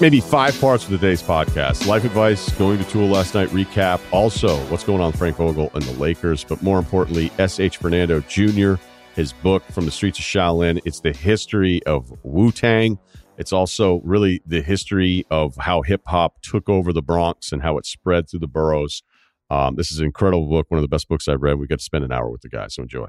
Maybe five parts of today's podcast life advice, going to Tool last night recap, also what's going on with Frank Vogel and the Lakers, but more importantly, S.H. Fernando Jr., his book from the streets of Shaolin. It's the history of Wu Tang. It's also really the history of how hip hop took over the Bronx and how it spread through the boroughs. Um, this is an incredible book, one of the best books I've read. We got to spend an hour with the guy, so enjoy.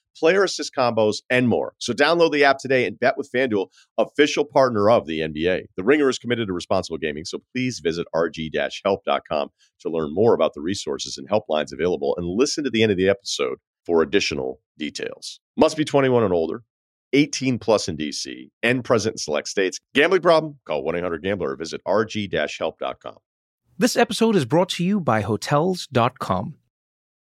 player assist combos, and more. So download the app today and bet with FanDuel, official partner of the NBA. The Ringer is committed to responsible gaming, so please visit rg-help.com to learn more about the resources and helplines available and listen to the end of the episode for additional details. Must be 21 and older. 18 plus in DC and present in select states. Gambling problem? Call 1-800-GAMBLER or visit rg-help.com. This episode is brought to you by Hotels.com.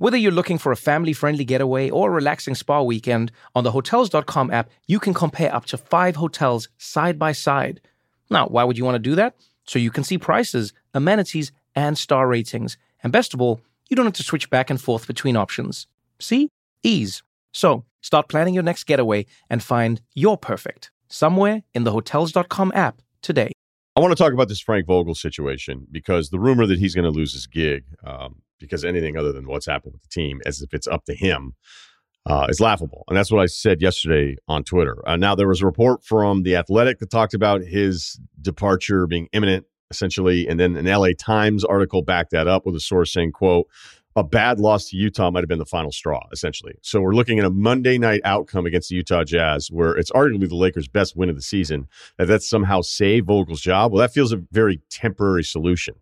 Whether you're looking for a family friendly getaway or a relaxing spa weekend, on the Hotels.com app, you can compare up to five hotels side by side. Now, why would you want to do that? So you can see prices, amenities, and star ratings. And best of all, you don't have to switch back and forth between options. See? Ease. So start planning your next getaway and find your perfect somewhere in the Hotels.com app today. I want to talk about this Frank Vogel situation because the rumor that he's going to lose his gig um, because anything other than what's happened with the team, as if it's up to him, uh, is laughable. And that's what I said yesterday on Twitter. Uh, now, there was a report from The Athletic that talked about his departure being imminent, essentially. And then an LA Times article backed that up with a source saying, quote, a bad loss to Utah might have been the final straw, essentially. So we're looking at a Monday night outcome against the Utah Jazz, where it's arguably the Lakers' best win of the season. That that's somehow saved Vogel's job. Well, that feels a very temporary solution.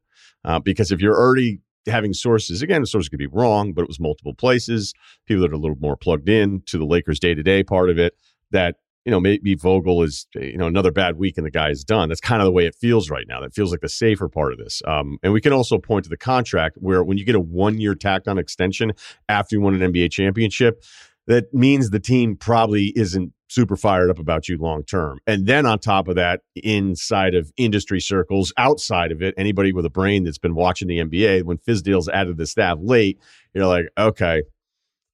Uh, because if you're already having sources again the could be wrong but it was multiple places people that are a little more plugged in to the lakers day-to-day part of it that you know maybe vogel is you know another bad week and the guy is done. That's kind of the way it feels right now. That feels like the safer part of this. Um, and we can also point to the contract where when you get a one-year tacked on extension after you won an nba championship that means the team probably isn't super fired up about you long term. And then on top of that, inside of industry circles, outside of it, anybody with a brain that's been watching the NBA, when Fizdale's added the staff late, you're like, okay,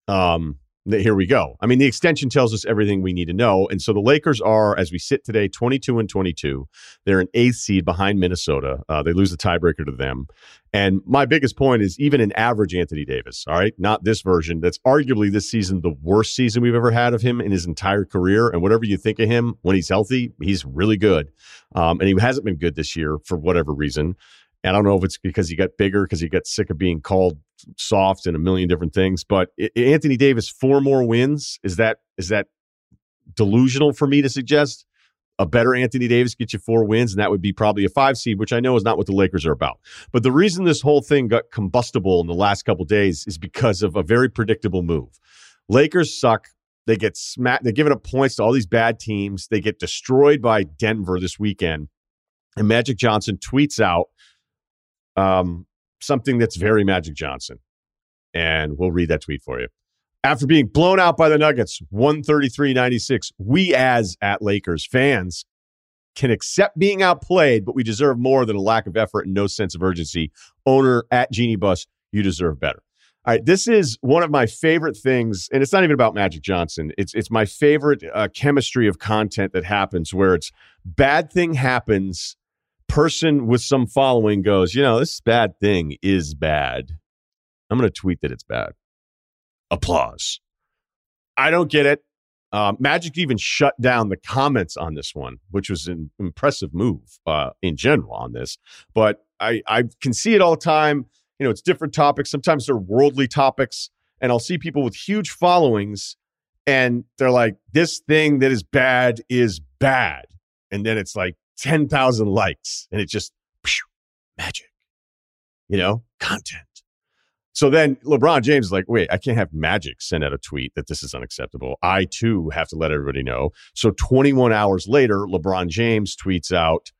um, here we go. I mean, the extension tells us everything we need to know. And so the Lakers are, as we sit today, 22 and 22. They're an eighth seed behind Minnesota. Uh, they lose the tiebreaker to them. And my biggest point is even an average Anthony Davis, all right, not this version, that's arguably this season the worst season we've ever had of him in his entire career. And whatever you think of him when he's healthy, he's really good. Um, and he hasn't been good this year for whatever reason. And I don't know if it's because he got bigger, because he got sick of being called soft and a million different things. But Anthony Davis, four more wins. Is that is that delusional for me to suggest? A better Anthony Davis gets you four wins, and that would be probably a five seed, which I know is not what the Lakers are about. But the reason this whole thing got combustible in the last couple days is because of a very predictable move. Lakers suck. They get smacked. They're giving up points to all these bad teams. They get destroyed by Denver this weekend. And Magic Johnson tweets out um, something that's very Magic Johnson. And we'll read that tweet for you. After being blown out by the Nuggets, 133 96, we as at Lakers fans can accept being outplayed, but we deserve more than a lack of effort and no sense of urgency. Owner at Jeanie Buss, you deserve better. All right, this is one of my favorite things, and it's not even about Magic Johnson. It's it's my favorite uh, chemistry of content that happens where it's bad thing happens, person with some following goes, you know, this bad thing is bad. I'm going to tweet that it's bad. Applause. I don't get it. Uh, Magic even shut down the comments on this one, which was an impressive move uh, in general on this. But I, I can see it all the time. You know, it's different topics. Sometimes they're worldly topics. and I'll see people with huge followings and they're like, this thing that is bad is bad. And then it's like 10,000 likes and it just phew, magic, you know, content. So then LeBron James is like, wait, I can't have Magic send out a tweet that this is unacceptable. I too have to let everybody know. So 21 hours later, LeBron James tweets out,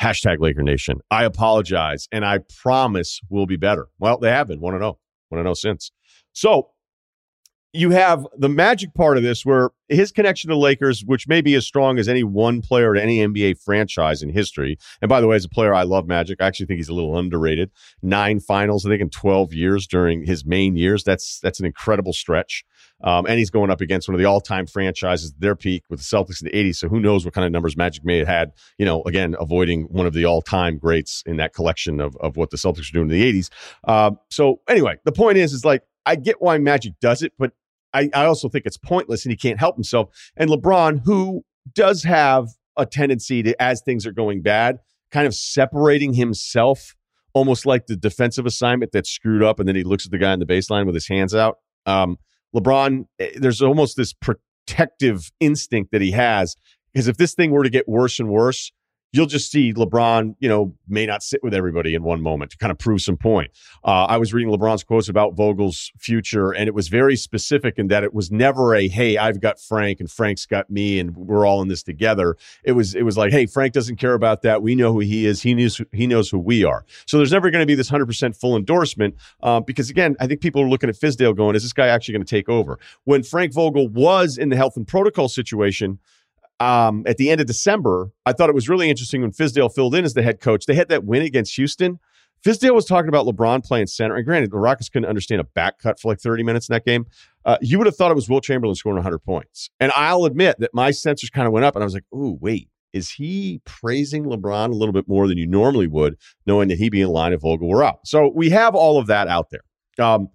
hashtag Laker Nation. I apologize and I promise we'll be better. Well, they have been 1 0, 1 0 since. So you have the magic part of this where his connection to Lakers, which may be as strong as any one player at any NBA franchise in history. And by the way, as a player, I love Magic. I actually think he's a little underrated. Nine finals, I think, in 12 years during his main years. That's that's an incredible stretch. Um, and he's going up against one of the all-time franchises, their peak with the Celtics in the 80s. So who knows what kind of numbers Magic may have had, you know, again, avoiding one of the all-time greats in that collection of, of what the Celtics were doing in the 80s. Uh, so anyway, the point is, is like, I get why Magic does it, but I, I also think it's pointless and he can't help himself. And LeBron, who does have a tendency to, as things are going bad, kind of separating himself, almost like the defensive assignment that's screwed up, and then he looks at the guy in the baseline with his hands out. Um, LeBron, eh, there's almost this protective instinct that he has because if this thing were to get worse and worse, you'll just see LeBron, you know, may not sit with everybody in one moment to kind of prove some point. Uh, I was reading LeBron's quotes about Vogel's future, and it was very specific in that it was never a "Hey, I've got Frank and Frank's got me, and we're all in this together." It was it was like, "Hey, Frank doesn't care about that. We know who he is. He knows he knows who we are." So there's never going to be this hundred percent full endorsement uh, because again, I think people are looking at Fizdale going, "Is this guy actually going to take over?" When Frank Vogel was in the health and protocol situation um, at the end of December, I thought it was really interesting when Fizdale filled in as the head coach. They had that win against Houston. Fizdale was talking about LeBron playing center. And granted, the Rockets couldn't understand a back cut for like 30 minutes in that game. Uh, you would have thought it was Wilt Chamberlain scoring 100 points. And I'll admit that my sensors kind of went up and I was like, ooh, wait, is he praising LeBron a little bit more than you normally would, knowing that he'd be in line if Vogel were out? So we have all of that out there. Um,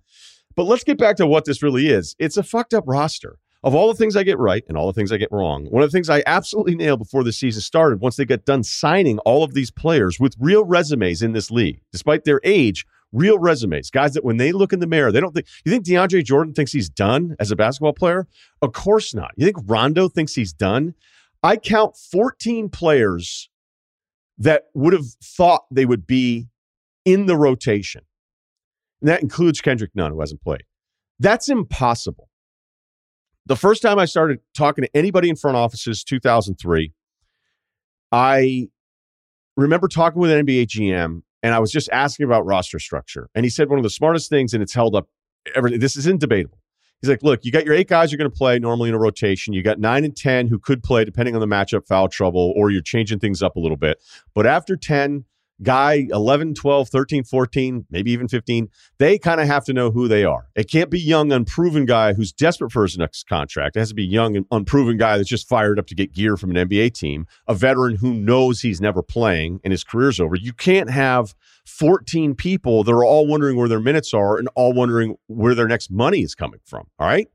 but let's get back to what this really is. It's a fucked up roster of all the things I get right and all the things I get wrong, one of the things I absolutely nailed before the season started, once they got done signing all of these players with real resumes in this league, despite their age, real resumes, guys that when they look in the mirror, they don't think, you think DeAndre Jordan thinks he's done as a basketball player? Of course not. You think Rondo thinks he's done? I count 14 players that would have thought they would be in the rotation. And that includes Kendrick Nunn, who hasn't played. That's impossible the first time I started talking to anybody in front offices, 2003, I remember talking with an NBA GM and I was just asking about roster structure. And he said one of the smartest things, and it's held up everything. This isn't debatable. He's like, look, you got your eight guys you're going to play normally in a rotation. You got nine and 10 who could play depending on the matchup, foul trouble, or you're changing things up a little bit. But after 10, guy 11, 12, 13, 14, maybe even 15, they kind of have to know who they are. It can't be young, unproven guy who's desperate for his next contract. It has to be young and unproven guy that's just fired up to get gear from an NBA team, a veteran who knows he's never playing and his career's over. You can't have 14 people that are all wondering where their minutes are and all wondering where their next money is coming from. All right.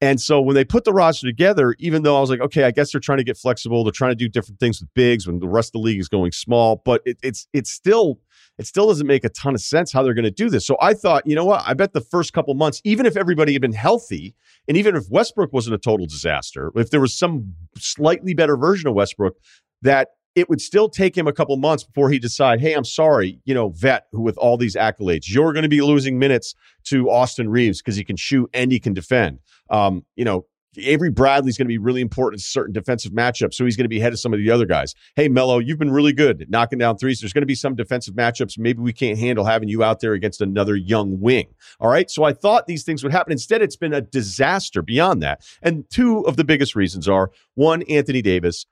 And so when they put the roster together, even though I was like, okay, I guess they're trying to get flexible, they're trying to do different things with bigs when the rest of the league is going small, but it, it's it's still it still doesn't make a ton of sense how they're going to do this. So I thought, you know what? I bet the first couple months, even if everybody had been healthy, and even if Westbrook wasn't a total disaster, if there was some slightly better version of Westbrook, that it would still take him a couple months before he decide, hey, I'm sorry, you know, vet who with all these accolades, you're going to be losing minutes to Austin Reaves because he can shoot and he can defend. Um, you know, Avery Bradley's going to be really important in certain defensive matchups, so he's going to be ahead of some of the other guys. Hey, Melo, you've been really good at knocking down threes. There's going to be some defensive matchups. Maybe we can't handle having you out there against another young wing. All right. So I thought these things would happen. Instead, it's been a disaster beyond that. And two of the biggest reasons are one, Anthony Davis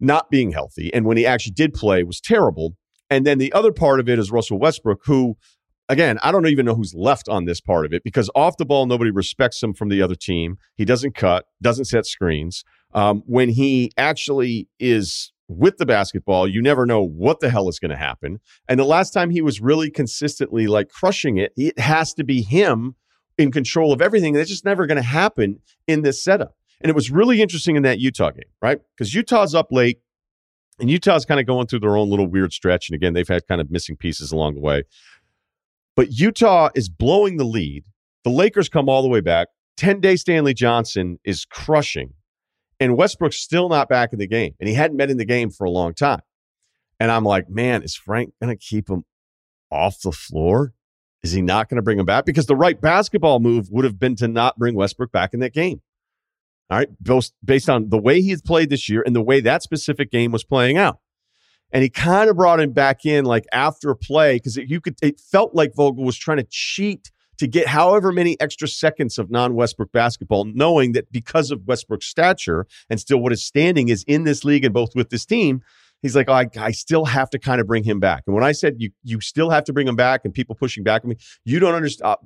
not being healthy. And when he actually did play, was terrible. And then the other part of it is Russell Westbrook, who again, I don't even know who's left on this part of it because off the ball, nobody respects him from the other team. He doesn't cut, doesn't set screens. Um, when he actually is with the basketball, you never know what the hell is going to happen. And the last time he was really consistently like crushing it, it has to be him in control of everything. That's just never going to happen in this setup. And it was really interesting in that Utah game, right? Because Utah's up late and Utah's kind of going through their own little weird stretch. And again, they've had kind of missing pieces along the way. But Utah is blowing the lead. The Lakers come all the way back. 10 day Stanley Johnson is crushing, and Westbrook's still not back in the game. And he hadn't been in the game for a long time. And I'm like, man, is Frank going to keep him off the floor? Is he not going to bring him back? Because the right basketball move would have been to not bring Westbrook back in that game. All right, based based on the way he's played this year and the way that specific game was playing out. And he kind of brought him back in like after a play because you could it felt like Vogel was trying to cheat to get however many extra seconds of non-Westbrook basketball, knowing that because of Westbrook's stature and still what his standing is in this league and both with this team, he's like, oh, I, I still have to kind of bring him back. And when I said you you still have to bring him back and people pushing back on me, you don't understand. Uh,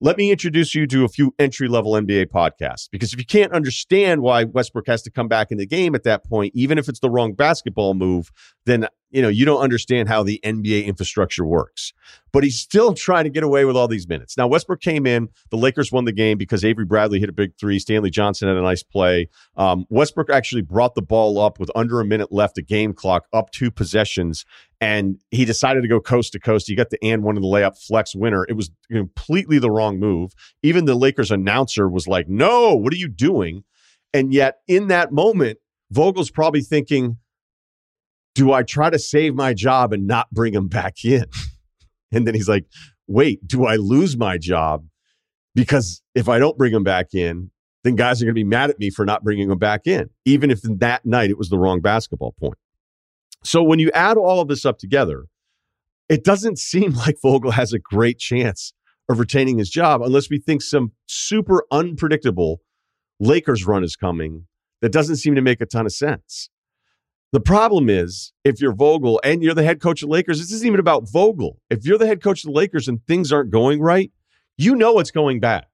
let me introduce you to a few entry level NBA podcasts because if you can't understand why Westbrook has to come back in the game at that point, even if it's the wrong basketball move, then you know you don't understand how the NBA infrastructure works. But he's still trying to get away with all these minutes. Now Westbrook came in, the Lakers won the game because Avery Bradley hit a big three, Stanley Johnson had a nice play. Um, Westbrook actually brought the ball up with under a minute left, a game clock, up two possessions, and he decided to go coast to coast. He got the and one of the layup flex winner. It was completely the wrong move. Even the Lakers announcer was like, "No, what are you doing?" And yet, in that moment, Vogel's probably thinking, "Do I try to save my job and not bring him back in?" and then he's like, "Wait, do I lose my job because if I don't bring him back in?" Then guys are going to be mad at me for not bringing him back in, even if that night it was the wrong basketball point. So when you add all of this up together, it doesn't seem like Vogel has a great chance of retaining his job unless we think some super unpredictable Lakers run is coming that doesn't seem to make a ton of sense. The problem is, if you're Vogel and you're the head coach of Lakers, this isn't even about Vogel. If you're the head coach of the Lakers and things aren't going right, you know it's going bad.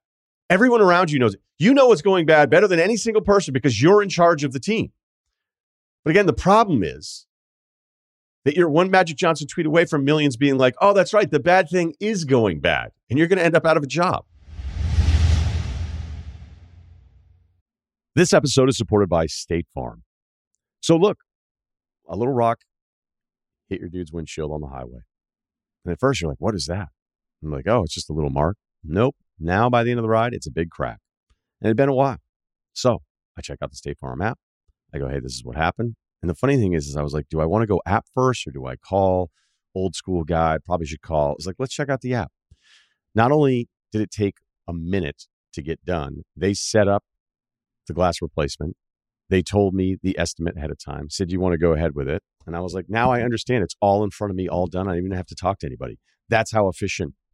Everyone around you knows it. You know it's going bad better than any single person because you're in charge of the team. But again, the problem is that you're one Magic Johnson tweet away from millions being like, oh, that's right, the bad thing is going bad, and you're going to end up out of a job. This episode is supported by State Farm. So, look, a little rock hit your dude's windshield on the highway. And at first, you're like, what is that? I'm like, oh, it's just a little mark. Nope. Now, by the end of the ride, it's a big crack. And it had been a while. So, I check out the State Farm app. I go, hey, this is what happened. And the funny thing is, is I was like, do I want to go app first or do I call old school guy? Probably should call. It's like, let's check out the app. Not only did it take a minute to get done, they set up the glass replacement. They told me the estimate ahead of time, said, you want to go ahead with it? And I was like, now I understand. It's all in front of me, all done. I don't even have to talk to anybody. That's how efficient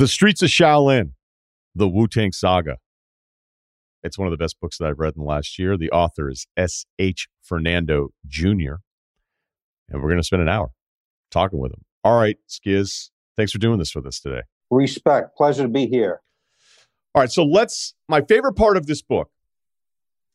The Streets of Shaolin, The Wu Tang Saga. It's one of the best books that I've read in the last year. The author is S.H. Fernando Jr., and we're going to spend an hour talking with him. All right, Skiz, thanks for doing this with us today. Respect. Pleasure to be here. All right, so let's. My favorite part of this book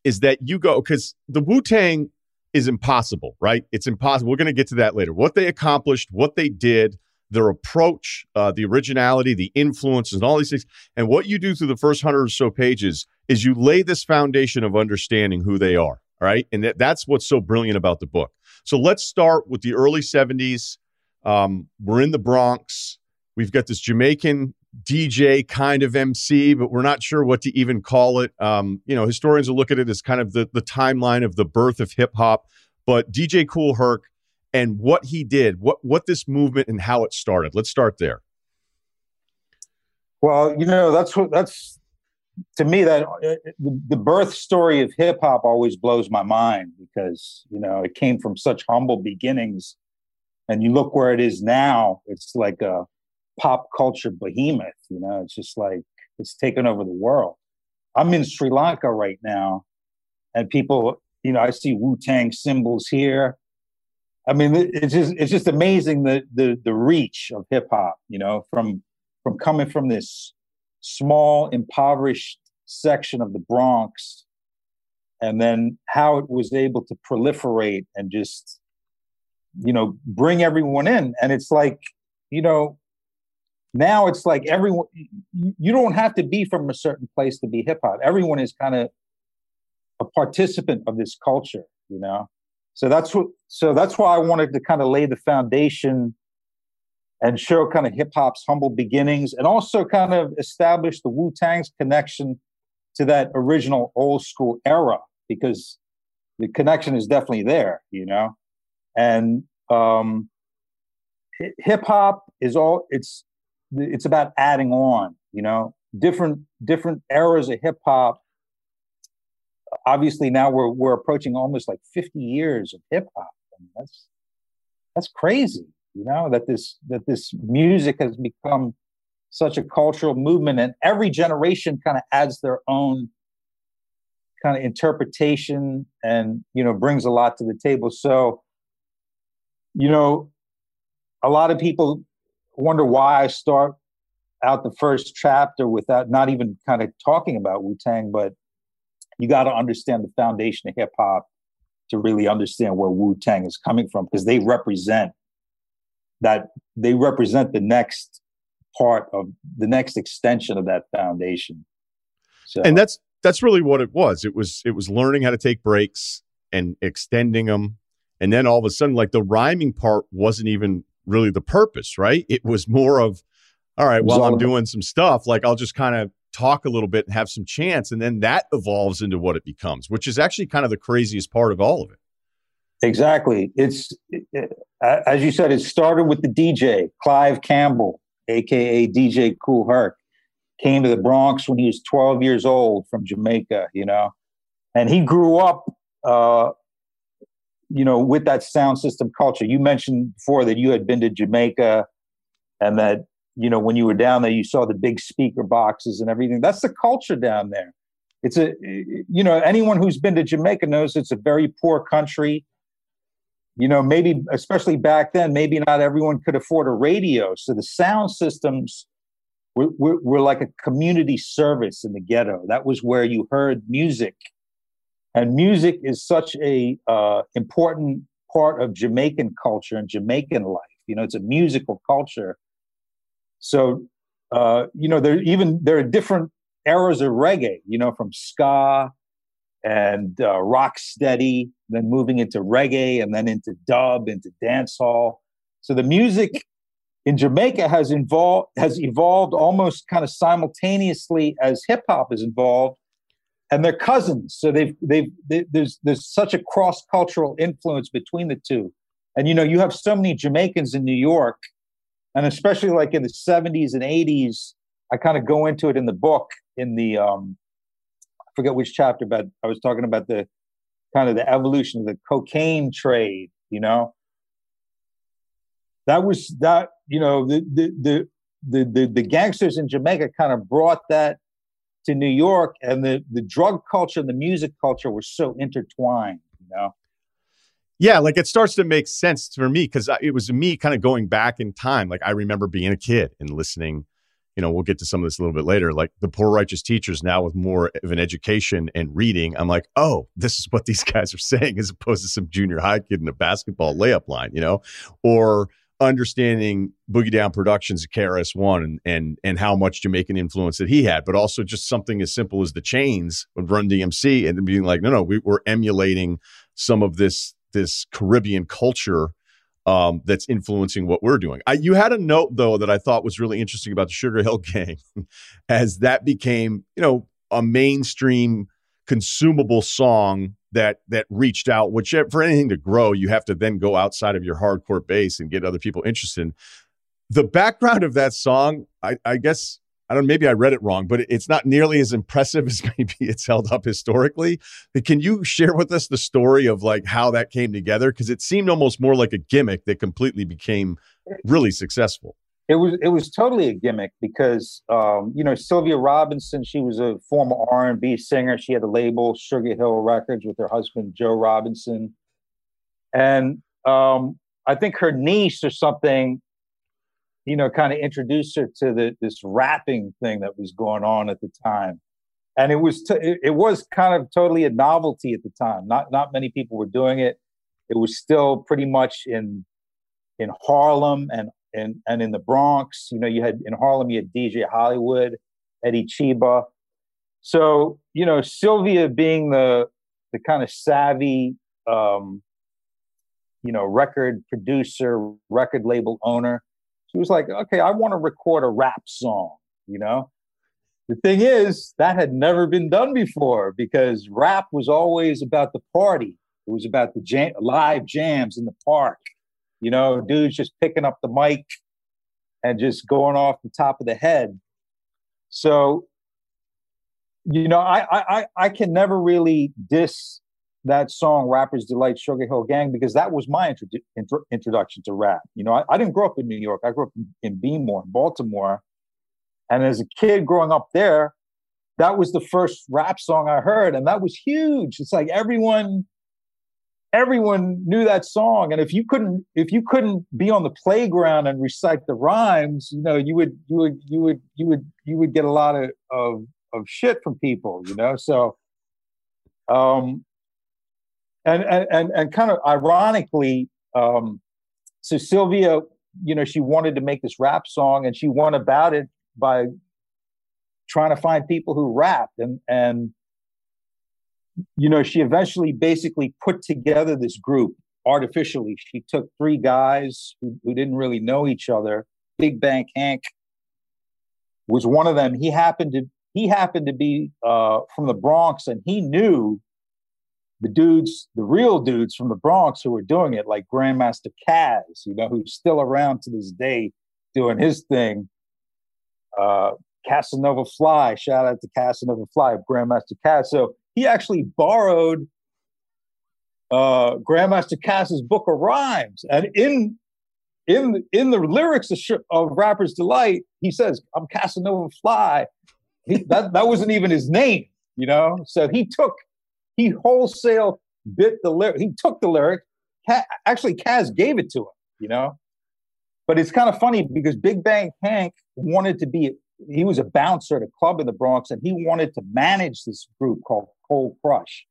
is that you go, because the Wu Tang is impossible, right? It's impossible. We're going to get to that later. What they accomplished, what they did, their approach, uh, the originality, the influences, and all these things. And what you do through the first hundred or so pages is you lay this foundation of understanding who they are. All right. And that, that's what's so brilliant about the book. So let's start with the early 70s. Um, we're in the Bronx. We've got this Jamaican DJ kind of MC, but we're not sure what to even call it. Um, you know, historians will look at it as kind of the, the timeline of the birth of hip hop. But DJ Kool Herc and what he did, what what this movement and how it started. Let's start there. Well, you know, that's what that's to me that uh, the, the birth story of hip hop always blows my mind because you know it came from such humble beginnings, and you look where it is now. It's like a pop culture behemoth. You know, it's just like it's taken over the world. I'm in Sri Lanka right now, and people, you know, I see Wu Tang symbols here. I mean, it's just it's just amazing the the the reach of hip hop. You know, from from coming from this small, impoverished section of the Bronx, and then how it was able to proliferate and just, you know, bring everyone in. And it's like, you know, now it's like everyone, you don't have to be from a certain place to be hip hop. Everyone is kind of a participant of this culture, you know? So that's what, so that's why I wanted to kind of lay the foundation and show kind of hip hop's humble beginnings and also kind of establish the Wu Tang's connection to that original old school era because the connection is definitely there, you know? And um, hip hop is all, it's, it's about adding on, you know, different, different eras of hip hop. Obviously now we're, we're approaching almost like 50 years of hip hop. I mean, that's, that's crazy you know that this that this music has become such a cultural movement and every generation kind of adds their own kind of interpretation and you know brings a lot to the table so you know a lot of people wonder why i start out the first chapter without not even kind of talking about wu-tang but you got to understand the foundation of hip hop to really understand where wu-tang is coming from because they represent that they represent the next part of the next extension of that foundation. So, and that's that's really what it was. It was it was learning how to take breaks and extending them, and then all of a sudden, like the rhyming part wasn't even really the purpose, right? It was more of, all right, while I'm doing some stuff, like I'll just kind of talk a little bit and have some chance, and then that evolves into what it becomes, which is actually kind of the craziest part of all of it. Exactly. It's it, as you said. It started with the DJ Clive Campbell, aka DJ Kool Herc, came to the Bronx when he was 12 years old from Jamaica. You know, and he grew up, uh, you know, with that sound system culture. You mentioned before that you had been to Jamaica, and that you know when you were down there, you saw the big speaker boxes and everything. That's the culture down there. It's a, you know, anyone who's been to Jamaica knows it's a very poor country. You know maybe especially back then maybe not everyone could afford a radio. So the sound systems were, were, were, like a community service in the ghetto. That was where you heard music. And music is such a uh, important part of jamaican culture and jamaican life. You know it's a musical culture so uh, you know there even there are different eras of reggae you know from ska and uh, rock steady, then moving into reggae and then into dub, into dancehall. So the music in Jamaica has involved has evolved almost kind of simultaneously as hip hop is involved, and they're cousins. So they've they've they, there's there's such a cross cultural influence between the two, and you know you have so many Jamaicans in New York, and especially like in the 70s and 80s. I kind of go into it in the book in the um, i forget which chapter, but I was talking about the kind of the evolution of the cocaine trade, you know. That was that, you know, the the the the the, the gangsters in Jamaica kind of brought that to New York and the the drug culture and the music culture were so intertwined, you know. Yeah, like it starts to make sense for me because it was me kind of going back in time. Like I remember being a kid and listening you know, we'll get to some of this a little bit later. Like the poor righteous teachers now with more of an education and reading, I'm like, oh, this is what these guys are saying, as opposed to some junior high kid in a basketball layup line, you know, or understanding Boogie Down Productions at KRS One and and and how much Jamaican influence that he had, but also just something as simple as the chains with Run DMC and being like, no, no, we, we're emulating some of this this Caribbean culture um, that's influencing what we're doing. I, you had a note though that I thought was really interesting about the Sugar Hill Gang, as that became you know a mainstream consumable song that that reached out. Which for anything to grow, you have to then go outside of your hardcore base and get other people interested. The background of that song, I, I guess I don't maybe I read it wrong, but it's not nearly as impressive as maybe it's held up historically. Can you share with us the story of like how that came together? Because it seemed almost more like a gimmick that completely became really successful. It was it was totally a gimmick because um, you know Sylvia Robinson, she was a former R and B singer. She had a label, Sugar Hill Records, with her husband Joe Robinson, and um, I think her niece or something you know, kind of introduced her to the this rapping thing that was going on at the time. And it was t- it, was kind of totally a novelty at the time. Not not many people were doing it. It was still pretty much in in Harlem and and and in the Bronx. You know, you had in Harlem you had DJ Hollywood, Eddie Cheeba. So you know, Sylvia being the the kind of savvy, um, you know, record producer, record label owner, she was like, okay, I want to record a rap song. You know, the thing is that had never been done before because rap was always about the party. It was about the jam- live jams in the park you know, dudes just picking up the mic and just going off the top of the head. So, you know, I I I can never really diss that song "Rappers Delight" Sugar Hill Gang because that was my intro- intro- introduction to rap. You know, I, I, didn't grow up in New York. I grew up in, in Bmore, Baltimore, and as a kid growing up there, that was the first rap song I heard, and that was huge. It's like everyone everyone knew that song and if you couldn't if you couldn't be on the playground and recite the rhymes you know you would you would you would you would you would get a lot of of, of shit from people you know so um and and and, and kind of ironically um so sylvia you know she wanted to make this rap song and she went about it by trying to find people who rapped and and you know, she eventually basically put together this group artificially. She took three guys who, who didn't really know each other. Big Bank Hank was one of them. He happened to he happened to be uh, from the Bronx, and he knew the dudes, the real dudes from the Bronx who were doing it, like Grandmaster Caz, you know, who's still around to this day doing his thing. Uh, Casanova Fly, shout out to Casanova Fly, Grandmaster Caz. So he actually borrowed uh, Grandmaster Caz's book of rhymes, and in in in the lyrics of, of Rapper's Delight, he says, "I'm Casanova Fly." He, that that wasn't even his name, you know. So he took he wholesale bit the lyric. He took the lyric. actually, Caz gave it to him, you know. But it's kind of funny because Big Bank Hank wanted to be he was a bouncer at a club in the Bronx, and he wanted to manage this group called Cold Crush.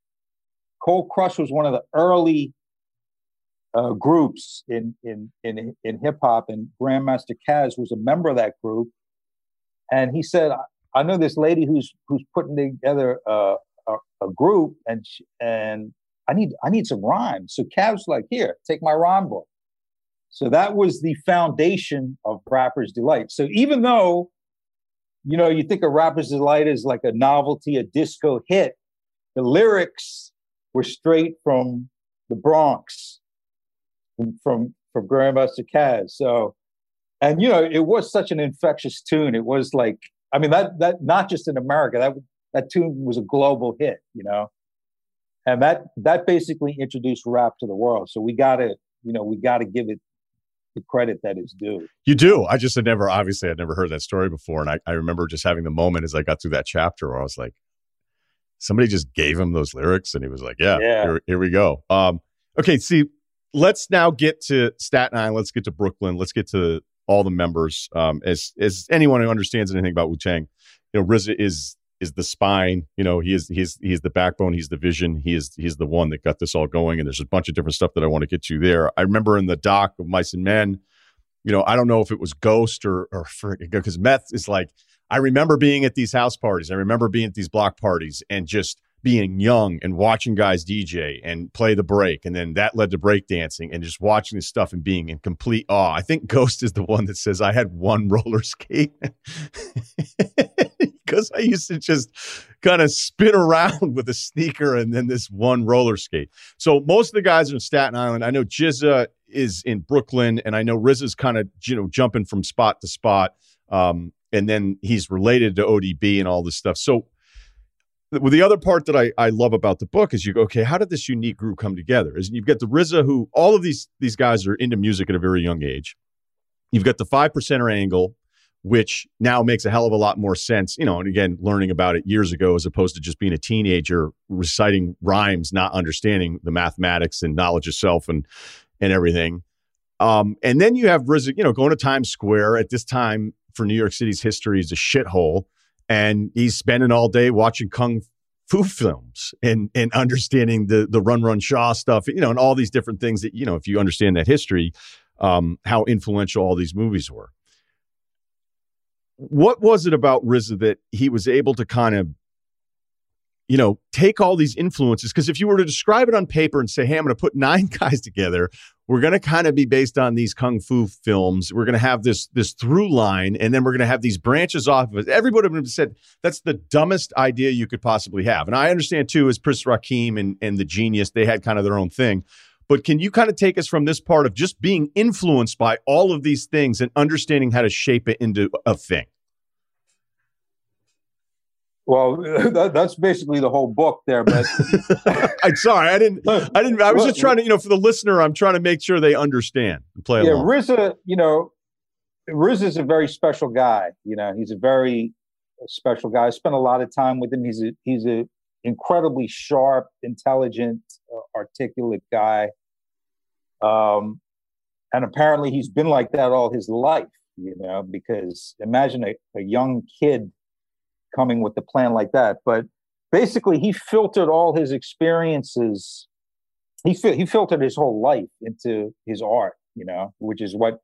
Cold Crush was one of the early uh, groups in in in in hip hop, and Grandmaster Caz was a member of that group. And he said, "I know this lady who's who's putting together a, a, a group, and she, and I need I need some rhymes." So Caz's like, "Here, take my rhyme book." So that was the foundation of Rapper's Delight. So even though you know, you think of Rapper's Delight as like a novelty, a disco hit. The lyrics were straight from the Bronx, from from, from Grandmaster Caz. So, and you know, it was such an infectious tune. It was like, I mean, that that not just in America, that that tune was a global hit. You know, and that that basically introduced rap to the world. So we got to, you know, we got to give it the credit that is due. You do. I just had never, obviously, I'd never heard that story before. And I, I remember just having the moment as I got through that chapter where I was like, somebody just gave him those lyrics and he was like, yeah, yeah. Here, here we go. Um, okay, see, let's now get to Staten Island. Let's get to Brooklyn. Let's get to all the members. Um, as, as anyone who understands anything about Wu Tang, you know, RZA is is the spine. You know, he is he's he's the backbone. He's the vision. He is he's the one that got this all going. And there's a bunch of different stuff that I want to get to there. I remember in the doc of Mics and Men, you know, I don't know if it was Ghost or or because meth is like I remember being at these house parties. I remember being at these block parties and just being young and watching guys DJ and play the break. And then that led to break dancing and just watching this stuff and being in complete awe. I think Ghost is the one that says, I had one roller skate because I used to just kind of spin around with a sneaker and then this one roller skate. So most of the guys are in Staten Island. I know GZA is in Brooklyn and I know RZA's kind of, you know, jumping from spot to spot. Um, and then he's related to ODB and all this stuff. So the other part that I, I love about the book is you go, okay, how did this unique group come together? Is you've got the RZA who all of these these guys are into music at a very young age. You've got the five percenter angle, which now makes a hell of a lot more sense. You know, and again, learning about it years ago as opposed to just being a teenager reciting rhymes, not understanding the mathematics and knowledge of self and and everything. Um, and then you have RZA, you know, going to Times Square at this time for New York City's history is a shithole, and he's spending all day watching kung fu films and and understanding the the Run Run Shaw stuff, you know, and all these different things that you know, if you understand that history, um, how influential all these movies were. What was it about RZA that he was able to kind of you know, take all these influences. Because if you were to describe it on paper and say, hey, I'm going to put nine guys together, we're going to kind of be based on these kung fu films. We're going to have this this through line, and then we're going to have these branches off of it. Everybody would have said that's the dumbest idea you could possibly have. And I understand too, as Prince Rakeem and, and the genius, they had kind of their own thing. But can you kind of take us from this part of just being influenced by all of these things and understanding how to shape it into a thing? Well, that, that's basically the whole book there. But I'm sorry, I didn't. I didn't. I was just trying to, you know, for the listener, I'm trying to make sure they understand and play yeah, along. RZA, you know, RZA is a very special guy. You know, he's a very special guy. I spent a lot of time with him. He's a he's a incredibly sharp, intelligent, uh, articulate guy. Um, and apparently he's been like that all his life. You know, because imagine a, a young kid coming with a plan like that. But basically, he filtered all his experiences. He fi- he filtered his whole life into his art, you know, which is what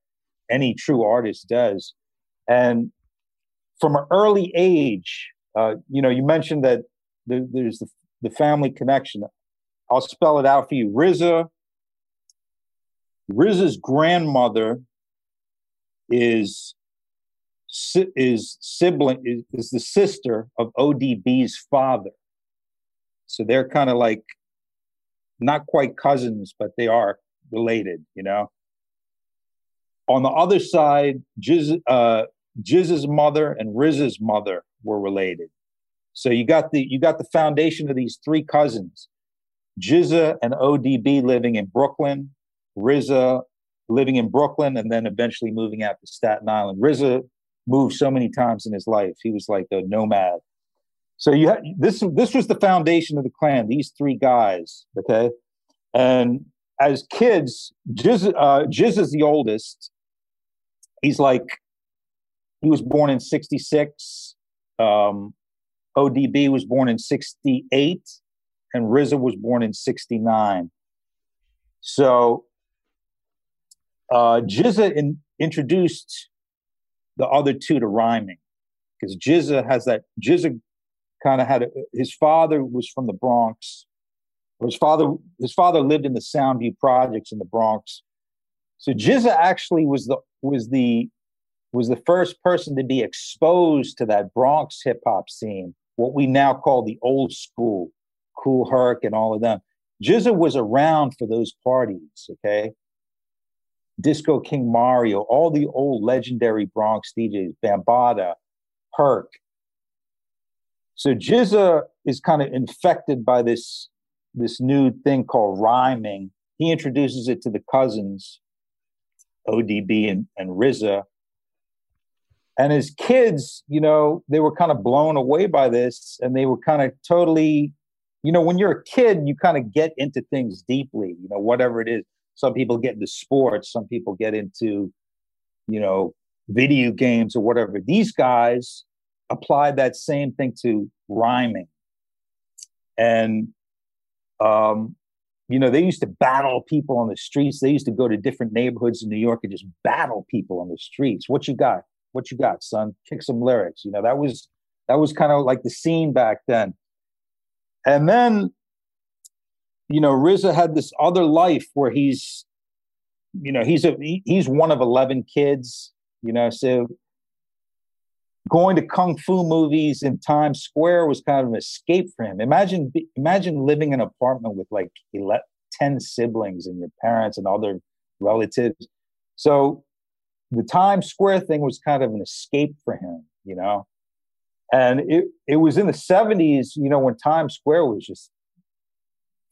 any true artist does. And from an early age, uh, you know, you mentioned that the, there's the, the family connection. I'll spell it out for you. RZA, RZA's grandmother is is sibling is, is the sister of ODB's father. So they're kind of like not quite cousins, but they are related, you know. On the other side, Jiz, uh, Jiz's mother and RZA's mother were related. So you got the you got the foundation of these three cousins, GZA and ODB living in Brooklyn, RZA living in Brooklyn, and then eventually moving out to Staten Island. RZA moved so many times in his life. He was like a nomad. So you had this this was the foundation of the clan, these three guys, okay? And as kids, Jiz, uh, is the oldest. He's like, he was born in 66. Um, ODB was born in 68, and RZA was born in 69. So uh, GZA in, introduced the other two to rhyming because GZA has that GZA kind of had a, his father was from the Bronx. His father his father lived in the Soundview projects in the Bronx. So GZA actually was the was the was the first person to be exposed to that Bronx hip hop scene, what we now call the old school, Kool Herc and all of them. GZA was around for those parties, okay? Disco King Mario, all the old legendary Bronx DJs, Bambaataa, Herc. So GZA is kind of infected by this this new thing called rhyming. He introduces it to the cousins, ODB and, and RZA. And as kids, you know, they were kind of blown away by this and they were kind of totally, you know, when you're a kid, you kind of get into things deeply, you know, whatever it is. Some people get into sports, some people get into, you know, video games or whatever. These guys applied that same thing to rhyming. And, um, you know, they used to battle people on the streets. They used to go to different neighborhoods in New York and just battle people on the streets. What you got? What you got, son? Kick some lyrics. You know, that was that was kind of like the scene back then. And then you know, RZA had this other life where he's, you know, he's a he's one of eleven kids. You know, so going to kung fu movies in Times Square was kind of an escape for him. Imagine imagine living in an apartment with like 11, 10 siblings and your parents and other relatives. So the Times Square thing was kind of an escape for him, you know. And it it was in the 70s, you know, when Times Square was just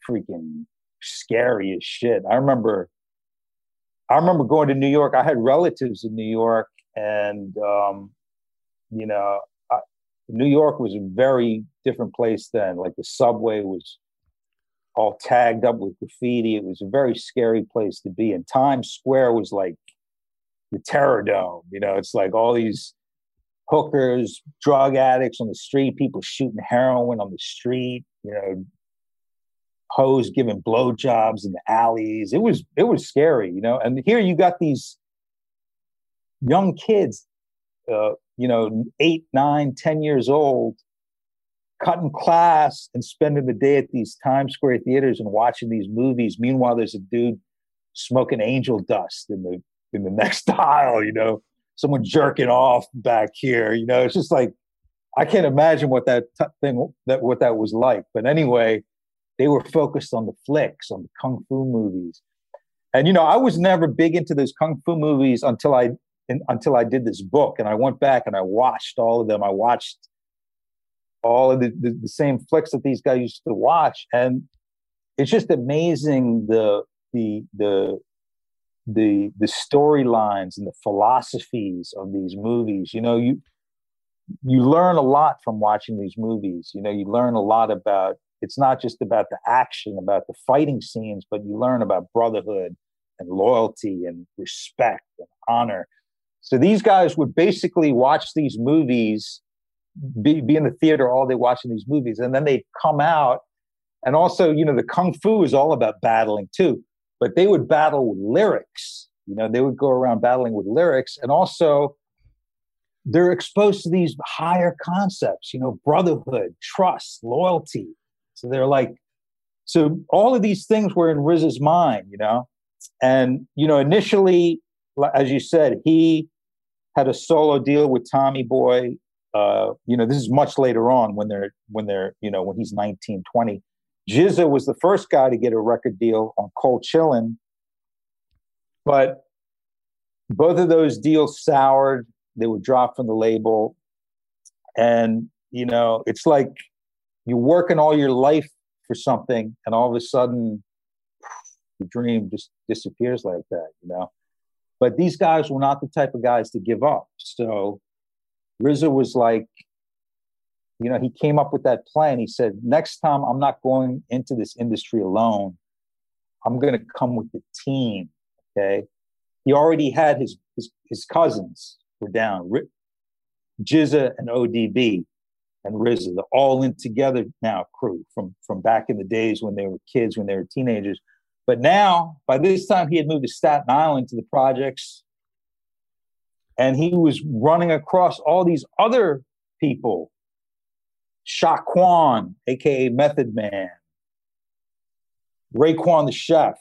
freaking scary as shit. I remember I remember going to New York. I had relatives in New York, and um, you know, I, New York was a very different place then. Like the subway was all tagged up with graffiti. It was a very scary place to be. And Times Square was like the terror dome. You know, it's like all these hookers, drug addicts on the street, people shooting heroin on the street, you know, hoes giving blowjobs in the alleys. It was it was scary, you know. And here you got these young kids, uh, you know, eight, nine, ten years old, cutting class and spending the day at these Times Square theaters and watching these movies. Meanwhile, there's a dude smoking angel dust in the in the next aisle, you know, someone jerking off back here, you know. It's just like I can't imagine what that t- thing that what that was like. But anyway, they were focused on the flicks, on the kung fu movies. And you know, I was never big into those kung fu movies until I in, until I did this book, and I went back and I watched all of them. I watched all of the, the, the same flicks that these guys used to watch, and it's just amazing the the the the the storylines and the philosophies of these movies. You know, you you learn a lot from watching these movies. You know, you learn a lot about it's not just about the action, about the fighting scenes, but you learn about brotherhood and loyalty and respect and honor. So these guys would basically watch these movies, be, be in the theater all day watching these movies, and then they'd come out. And also, you know, the kung fu is all about battling too, but they would battle with lyrics. You know, they would go around battling with lyrics. And also, they're exposed to these higher concepts, you know, brotherhood, trust, loyalty, so they're like, so all of these things were in RZA's mind, you know, and you know initially, as you said, he had a solo deal with Tommy Boy. Uh, you know, this is much later on when they're when they're you know when he's 19, 20. GZA was the first guy to get a record deal on Cold Chillin', but both of those deals soured. They were dropped from the label, and you know, it's like you're working all your life for something and all of a sudden the dream just disappears like that you know but these guys were not the type of guys to give up so RZA was like you know he came up with that plan he said next time i'm not going into this industry alone i'm going to come with the team okay he already had his his, his cousins were down GZA and ODB and RZA, all in together now crew from from back in the days when they were kids, when they were teenagers. But now, by this time, he had moved to Staten Island to the projects, and he was running across all these other people. Shaquan, aka Method Man, Raekwon the Chef,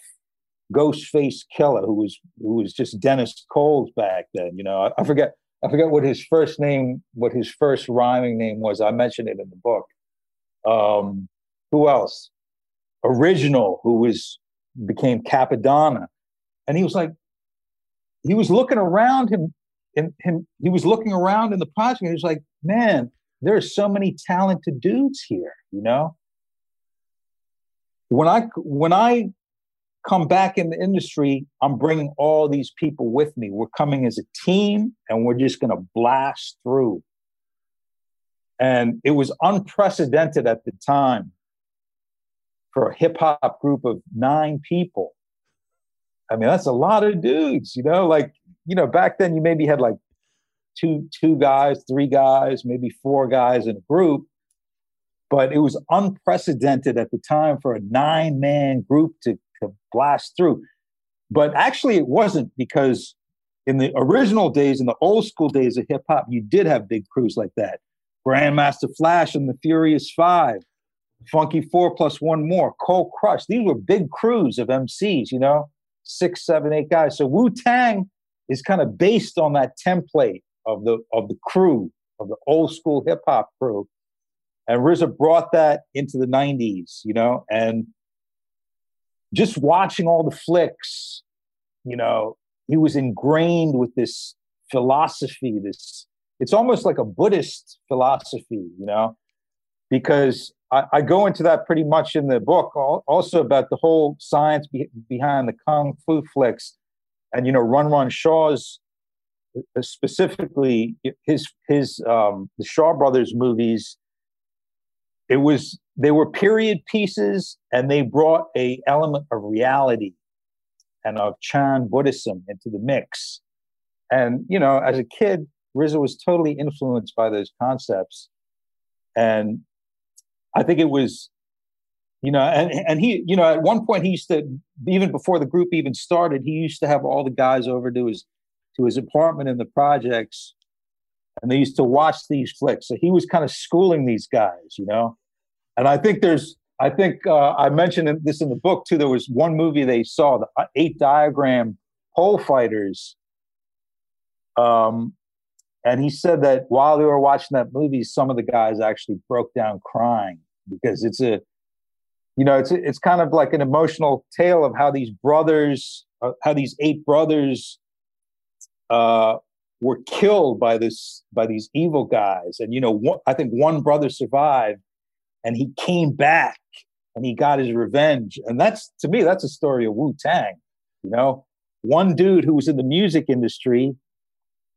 Ghostface Killah, who was who was just Dennis Coles back then. You know, I, I forget I forget what his first name, what his first rhyming name was. I mentioned it in the book. Um, who else? Original, who was became Cappadonna, and he was like, he was looking around him, and him. He was looking around in the project. And he was like, man, there are so many talented dudes here. You know, when I when I come back in the industry, I'm bringing all these people with me. We're coming as a team and we're just going to blast through. And it was unprecedented at the time for a hip hop group of nine people. I mean, that's a lot of dudes, you know, like, you know, back then you maybe had like two, two guys, three guys, maybe four guys in a group. But it was unprecedented at the time for a nine man group to to blast through. But actually, it wasn't because in the original days, in the old school days of hip hop, you did have big crews like that. Grandmaster Flash and the Furious Five, Funky Four plus one more, Cold Crush. These were big crews of MCs, you know, six, seven, eight guys. So Wu Tang is kind of based on that template of the of the crew of the old school hip hop crew. And RZA brought that into the 90s, you know, and just watching all the flicks, you know, he was ingrained with this philosophy, this it's almost like a Buddhist philosophy, you know, because I, I go into that pretty much in the book, also about the whole science be, behind the kung fu flicks, and you know, Run Run Shaw's specifically his his um, the Shaw Brothers movies. It was they were period pieces and they brought a element of reality and of Chan Buddhism into the mix. And, you know, as a kid, RZA was totally influenced by those concepts. And I think it was, you know, and, and he, you know, at one point he used to, even before the group even started, he used to have all the guys over to his to his apartment in the projects and they used to watch these flicks. So he was kind of schooling these guys, you know. And I think there's, I think uh, I mentioned this in the book too. There was one movie they saw, the uh, Eight Diagram Pole Fighters. Um, and he said that while they were watching that movie, some of the guys actually broke down crying because it's a, you know, it's it's kind of like an emotional tale of how these brothers, uh, how these eight brothers, uh, were killed by this by these evil guys. And you know one, i think one brother survived and he came back and he got his revenge. And that's to me that's a story of wu-tang you know? One dude who was in the music industry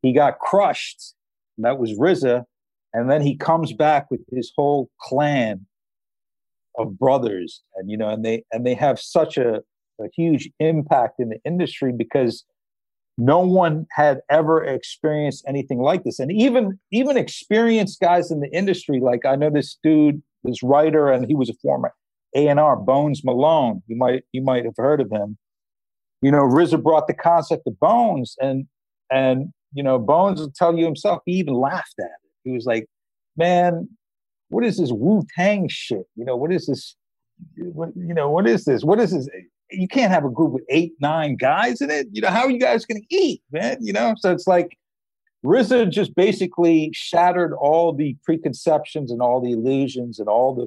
he got crushed. And that was RZA and then he comes back with his whole clan of brothers. And you know and they and they have such a, a huge impact in the industry because no one had ever experienced anything like this. And even even experienced guys in the industry like i know this dude this writer and he was a former a&r Bonz Malone. You might you might have heard of him. You know RZA brought the concept of Bonz and and you know Bonz will tell you himself he even laughed at it. He was like man what is this wu-tang shit? You know what is this what, you know what is this? What is this you can't have a group with eight, nine guys in it. You know, how are you guys going to eat, man? You know, so it's like RZA just basically shattered all the preconceptions and all the illusions and all the,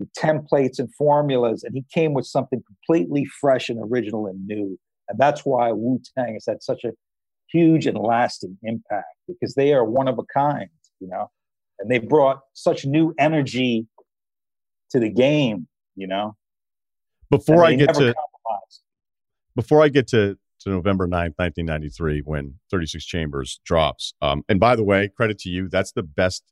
the templates and formulas, and he came with something completely fresh and original and new. And that's why Wu Tang has had such a huge and lasting impact because they are one of a kind, you know, and they brought such new energy to the game, you know before I get to before I get to to November 9th, 1993, when 36 Chambers drops. Um, and by the way, credit to you. That's the best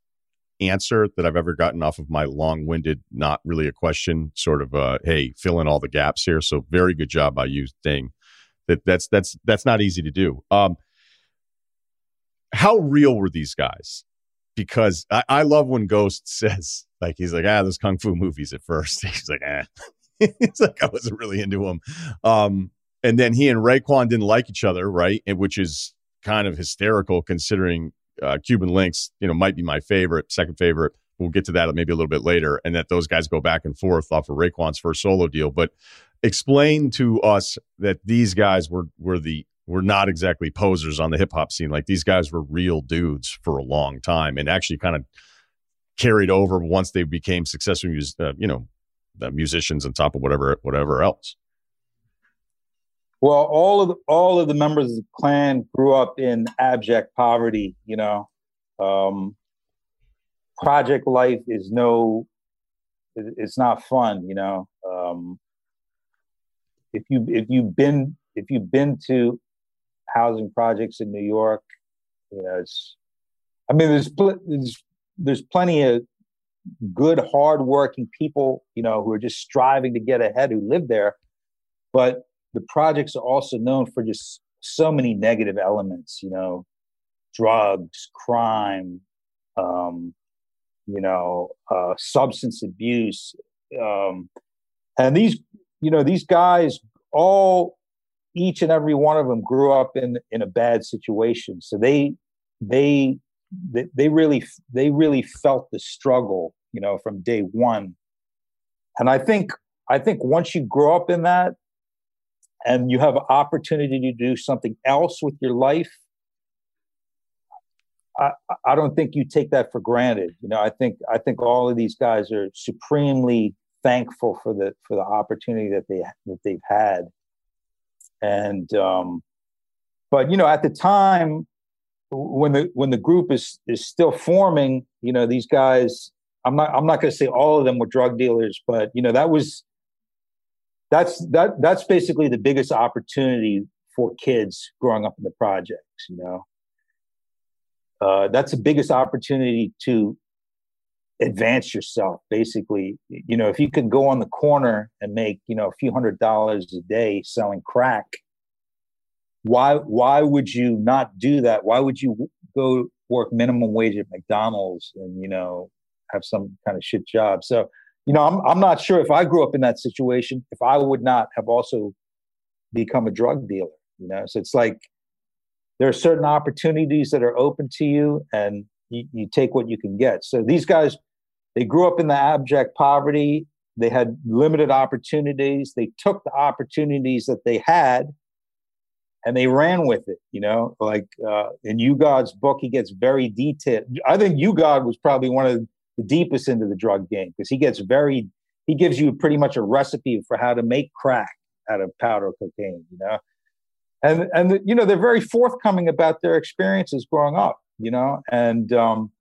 answer that I've ever gotten off of my long winded, not really a question, sort of, uh, hey, fill in all the gaps here. So very good job by you thing. That that's that's that's not easy to do. Um, how real were these guys? Because I, I love when Ghost says, like, he's like, ah, those kung fu movies at first. He's like, ah, it's like I wasn't really into him. Um, and then he and Raekwon didn't like each other, right? And which is kind of hysterical considering uh, Cuban Linx, you know, might be my favorite, second favorite. We'll get to that maybe a little bit later, and that those guys go back and forth off of Raekwon's first solo deal. But explain to us that these guys were were the were not exactly posers on the hip hop scene. Like these guys were real dudes for a long time, and actually kind of carried over once they became successful, uh, you know, the musicians on top of whatever whatever else. Well, all of the, all of the members of the clan grew up in abject poverty. You know, um, project life is no, it's not fun. You know, um, if you if you've been if you've been to housing projects in New York, you know, it's. I mean, there's there's there's plenty of good, hardworking people, you know, who are just striving to get ahead who live there. But the projects are also known for just so many negative elements, you know, drugs, crime, um, you know, uh, substance abuse. Um, and these, you know, these guys all, each and every one of them grew up in, in a bad situation. So they, they they, they really they really felt the struggle you know from day one and i think i think once you grow up in that and you have opportunity to do something else with your life I, I don't think you take that for granted. You know, I think I think all of these guys are supremely thankful for the for the opportunity that they that they've had. And um, but you know, at the time, when the when the group is is still forming, you know, these guys. I'm not I'm not going to say all of them were drug dealers, but you know that was that's that that's basically the biggest opportunity for kids growing up in the projects. You know, uh, that's the biggest opportunity to advance yourself basically you know if you can go on the corner and make you know a few hundred dollars a day selling crack why why would you not do that why would you go work minimum wage at mcdonald's and you know have some kind of shit job so you know i'm, I'm not sure if i grew up in that situation if i would not have also become a drug dealer you know so it's like there are certain opportunities that are open to you and you, you take what you can get so these guys they grew up in the abject poverty. They had limited opportunities. They took the opportunities that they had and they ran with it. You know, like uh, in U-God's book, he gets very detailed. I think U-God was probably one of the deepest into the drug game because he gets very, he gives you pretty much a recipe for how to make crack out of powder cocaine, you know? And, and, you know, they're very forthcoming about their experiences growing up, you know? And, um,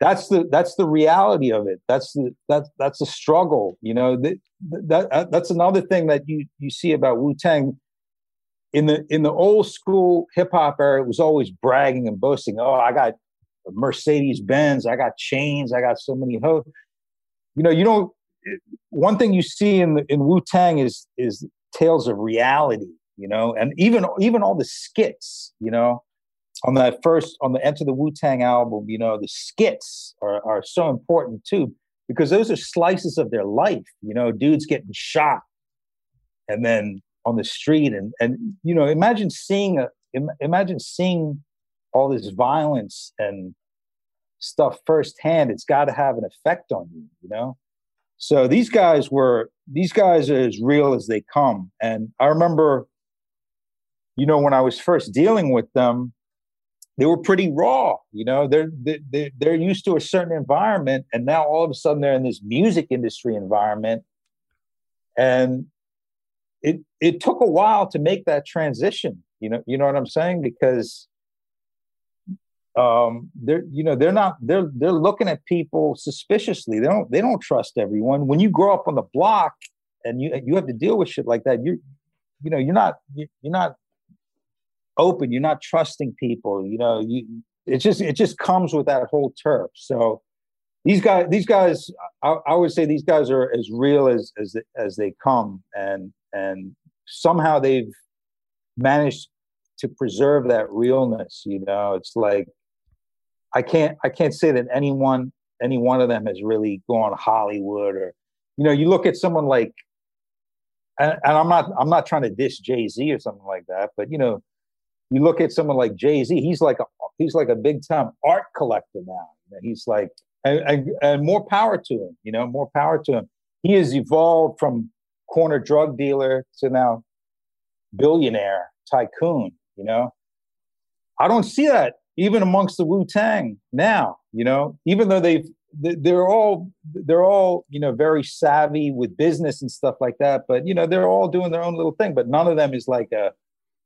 that's the that's the reality of it that's the that's that's a struggle you know that, that that's another thing that you you see about wu-tang in the in the old school hip hop era it was always bragging and boasting oh i got mercedes benz i got chains i got so many hoes you know you don't one thing you see in the, in wu-tang is is tales of reality you know and even even all the skits you know? On that first on the Enter the Wu Tang album, you know, the skits are, are so important too, because those are slices of their life, you know, dudes getting shot and then on the street and and you know, imagine seeing a imagine seeing all this violence and stuff firsthand. It's got to have an effect on you, you know. So these guys were these guys are as real as they come. And I remember, you know, when I was first dealing with them, they were pretty raw. You know, they're they're they're used to a certain environment, and now all of a sudden they're in this music industry environment, and it it took a while to make that transition. You know, you know what I'm saying? Because um they're you know they're not they're they're looking at people suspiciously they don't they don't trust everyone when you grow up on the block and you you have to deal with shit like that you you know you're not you're not open you're not trusting people you know you it just it just comes with that whole turf so these guys these guys I, I, would say these guys are as real as as as they come and and somehow they've managed to preserve that realness you know it's like i can't i can't say that anyone any one of them has really gone hollywood or you know you look at someone like and, and i'm not i'm not trying to diss jay-z or something like that but you know you look at someone like Jay Z, he's like a he's like a big time art collector now. He's like and, and, and, more power to him. You know, more power to him. He has evolved from corner drug dealer to now billionaire tycoon. You know, I don't see that even amongst the Wu Tang now. You know, even though they've they're all they're all you know very savvy with business and stuff like that but you know they're all doing their own little thing but none of them is like a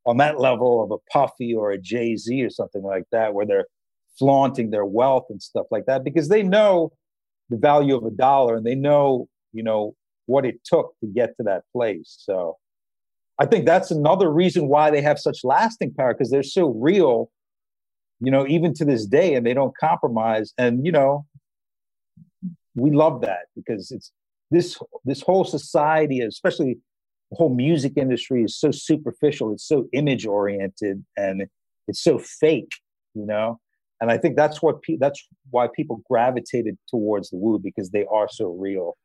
on that level of a Puffy or a Jay Z or something like that, where they're flaunting their wealth and stuff like that, because they know the value of a dollar and they know, you know, what it took to get to that place. So I think that's another reason why they have such lasting power because they're so real, you know, even to this day, and they don't compromise. And you know, we love that because it's this this whole society, especially the whole music industry is so superficial it's so image oriented and it's so fake you know and i think that's what pe- that's why people gravitated towards the Wu because they are so real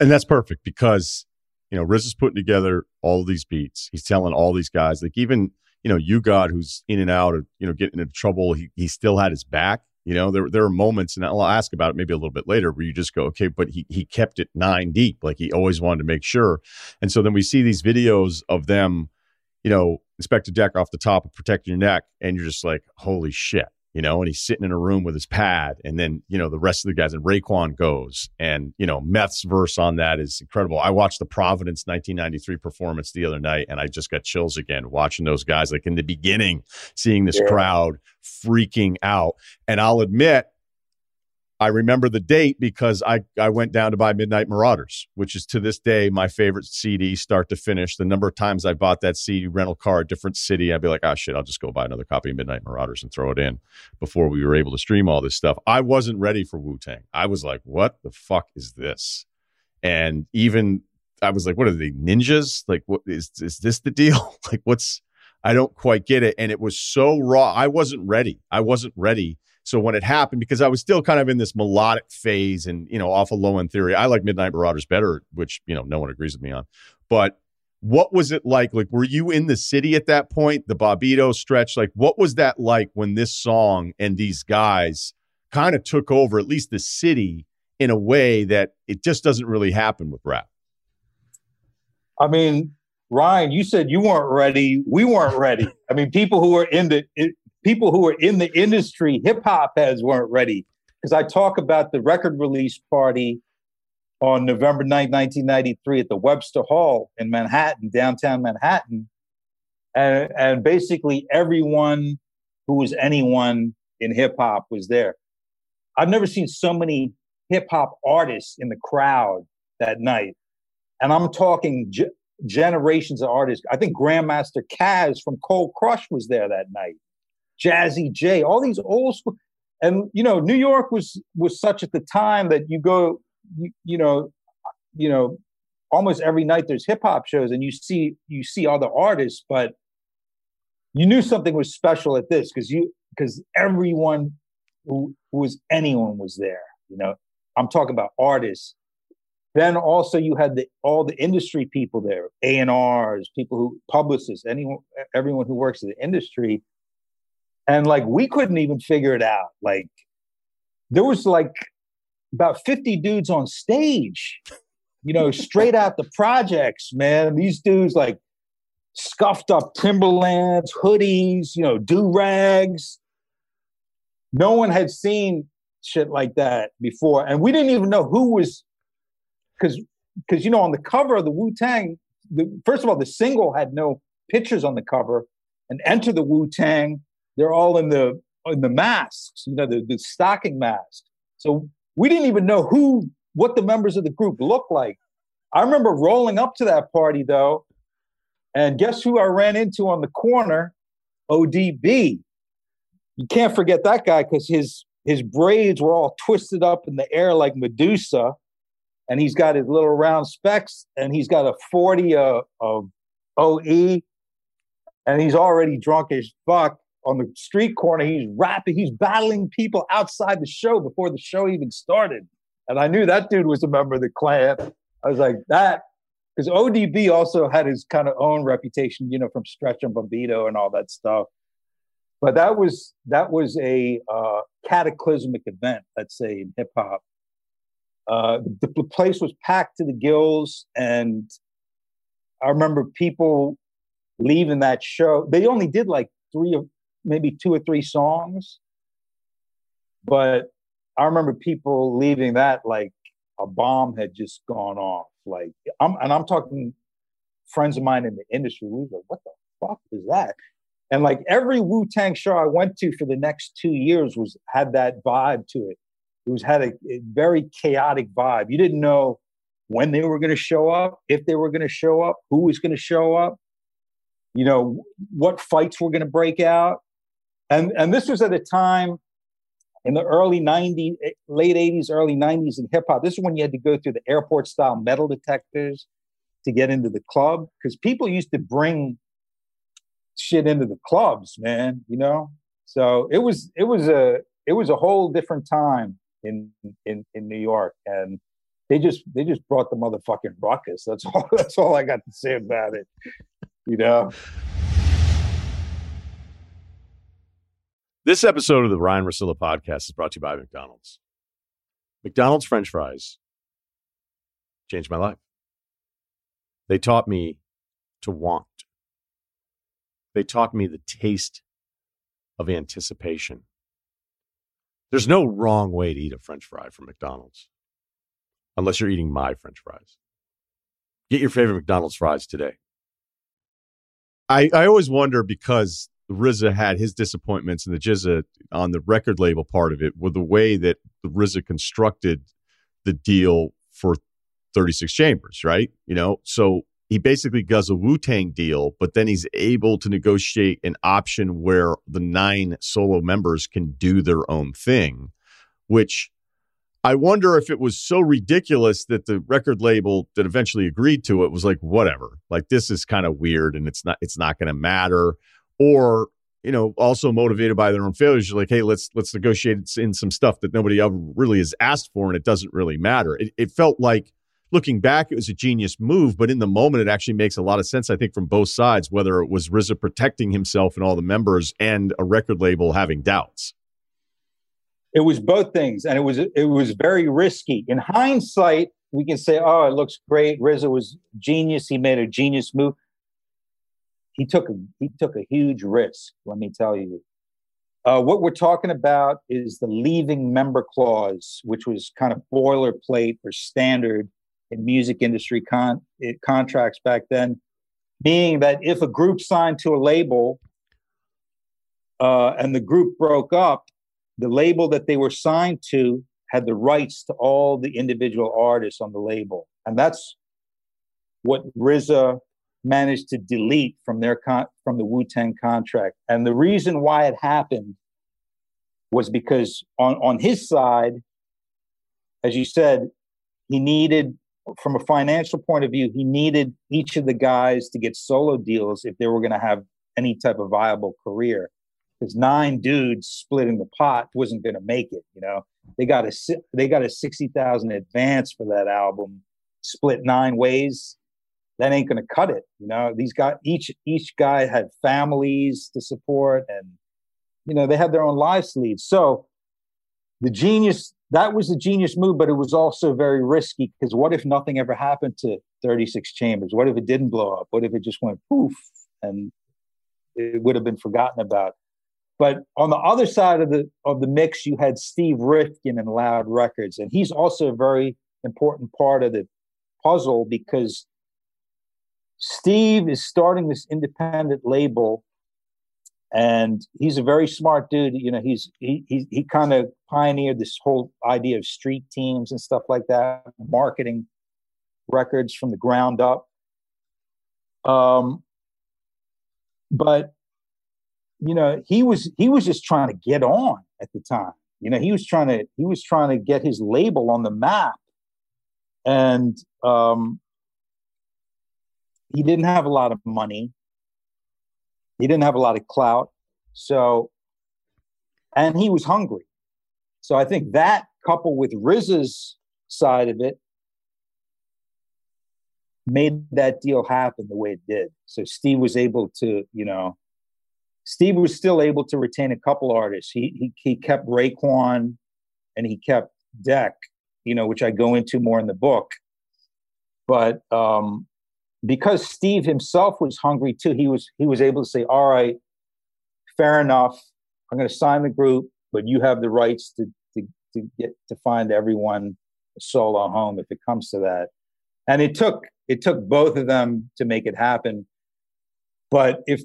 and that's perfect because you know riz is putting together all these beats. He's telling all these guys like even you know U-God, who's in and out of you know getting into trouble he, he still had his back. You know, there there are moments, and I'll ask about it maybe a little bit later, where you just go, okay, but he he kept it nine deep, like he always wanted to make sure. And so then we see these videos of them, you know, Inspectah Deck off the top of Protect Your Neck, and you're just like, holy shit, you know, and he's sitting in a room with his pad, and then you know the rest of the guys, and Raekwon goes, and you know Meth's verse on that is incredible. I watched the Providence 1993 performance the other night, and I just got chills again watching those guys. Like in the beginning, seeing this yeah. crowd freaking out, and I'll admit, I remember the date because I, I went down to buy Midnight Marauders, which is to this day my favorite CD, start to finish. The number of times I bought that CD rental car, a different city, I'd be like, oh shit, I'll just go buy another copy of Midnight Marauders and throw it in before we were able to stream all this stuff. I wasn't ready for Wu Tang. I was like, what the fuck is this? And even I was like, what are they ninjas? Like, what is is this the deal? like, what's I don't quite get it. And it was so raw. I wasn't ready. I wasn't ready so when it happened, because I was still kind of in this melodic phase and, you know, off of low end theory, I like Midnight Marauders better, which, you know, no one agrees with me on. But what was it like? Like, were you in the city at that point, the Bobbito stretch? Like, what was that like when this song and these guys kind of took over at least the city in a way that it just doesn't really happen with rap? I mean, Ryen, you said you weren't ready. We weren't ready. I mean, people who were in the people who were in the industry, hip hop heads weren't ready. Because I talk about the record release party on November 9, 1993 at the Webster Hall in Manhattan, downtown Manhattan. And, and basically everyone who was anyone in hip hop was there. I've never seen so many hip hop artists in the crowd that night. And I'm talking generations of artists. I think Grandmaster Caz from Cold Crush was there that night. Jazzy Jay, all these old school. And you know, New York was was such at the time that you go, you, you know, you know, almost every night there's hip hop shows, and you see you see other artists, but you knew something was special at this because you because everyone who, who was anyone was there. You know, I'm talking about artists. Then also you had the all the industry people there, A and R's, people who publicists, anyone, everyone who works in the industry. And like we couldn't even figure it out. Like there was like about 50 dudes on stage you know straight out the projects man. These dudes like scuffed up timberlands hoodies you know do rags. No one had seen shit like that before. And we didn't even know who was because because you know on the cover of the wu-tang the, first of all the single had no pictures on the cover and enter the wu-tang they're all in the in the masks, you know, the, the stocking masks. So we didn't even know who what the members of the group looked like. I remember rolling up to that party though, and guess who I ran into on the corner? ODB. You can't forget that guy because his his braids were all twisted up in the air like Medusa, and he's got his little round specs, and he's got a forty uh, of OE, and he's already drunk as fuck on the street corner. He's rapping, he's battling people outside the show before the show even started. And I knew that dude was a member of the clan. I was like, that, because ODB also had his kind of own reputation, you know, from Stretch and Bobbito and all that stuff. But that was that was a uh, cataclysmic event, let's say, in hip hop. Uh, the, the place was packed to the gills, and I remember people leaving that show. They only did like three of maybe two or three songs. But I remember people leaving that like a bomb had just gone off. Like I'm and I'm talking friends of mine in the industry. We were like, what the fuck is that? And like every Wu Tang show I went to for the next two years was had that vibe to it. It was had a, a very chaotic vibe. You didn't know when they were going to show up, if they were going to show up, who was going to show up, you know, what fights were going to break out. And, and this was at a time in the early 90s, eh, late 80s, early 90s in hip hop. This is when you had to go through the airport style metal detectors to get into the club because people used to bring shit into the clubs, man, you know? So it was it was a it was a whole different time in in in New York and they just they just brought the motherfucking ruckus. That's all that's all I got to say about it. You know. This episode of the Ryen Russillo podcast is brought to you by McDonald's. McDonald's French fries changed my life. They taught me to want. They taught me the taste of anticipation. There's no wrong way to eat a French fry from McDonald's, unless you're eating my French fries. Get your favorite McDonald's fries today. I, I always wonder because RZA had his disappointments and the GZA on the record label part of it with the way that the RZA constructed the deal for 36 Chambers, right? You know, so he basically does a Wu Tang deal, but then he's able to negotiate an option where the nine solo members can do their own thing, which I wonder if it was so ridiculous that the record label that eventually agreed to it was like, whatever, like this is kind of weird and it's not it's not going to matter, or you know, also motivated by their own failures, like, hey, let's let's negotiate in some stuff that nobody ever really has asked for, and it doesn't really matter. It, it felt like looking back, it was a genius move, but in the moment, it actually makes a lot of sense, I think, from both sides, whether it was RZA protecting himself and all the members and a record label having doubts. It was both things, and it was it was very risky. In hindsight, we can say, "Oh, it looks great." RZA was genius; he made a genius move. He took a he took a huge risk. Let me tell you. Uh, what we're talking about is the leaving member clause, which was kind of boilerplate or standard in music industry con- it, contracts back then, being that if a group signed to a label uh, and the group broke up, the label that they were signed to had the rights to all the individual artists on the label, and that's what RZA managed to delete from their con- from the Wu Tang contract. And the reason why it happened was because on on his side, as you said, he needed from a financial point of view, he needed each of the guys to get solo deals if they were going to have any type of viable career. Because nine dudes splitting the pot wasn't going to make it. You know, they got a they got a sixty thousand advance for that album, split nine ways. That ain't going to cut it. You know, these guys each each guy had families to support, and you know they had their own lives to lead. So the genius that was a genius move, but it was also very risky because what if nothing ever happened to 36 Chambers? What if it didn't blow up? What if it just went poof and it would have been forgotten about? But on the other side of the of the mix, you had Steve Rifkin and Loud Records, and he's also a very important part of the puzzle because Steve is starting this independent label and he's a very smart dude. You know, he's he he, he kind of pioneered this whole idea of street teams and stuff like that, marketing records from the ground up. Um, but you know, he was he was just trying to get on at the time. You know, he was trying to he was trying to get his label on the map, and um, he didn't have a lot of money he didn't have a lot of clout. So, and he was hungry. So I think that coupled with RZA's side of it made that deal happen the way it did. So Steve was able to, you know, Steve was still able to retain a couple artists. He he, he kept Raekwon and he kept Deck, you know, which I go into more in the book. But um, because Steve himself was hungry too, he was he was able to say, "All right, fair enough. I'm going to sign the group, but you have the rights to to to get to find everyone a solo mm-hmm. home if it comes to that." And it took it took both of them to make it happen. But if,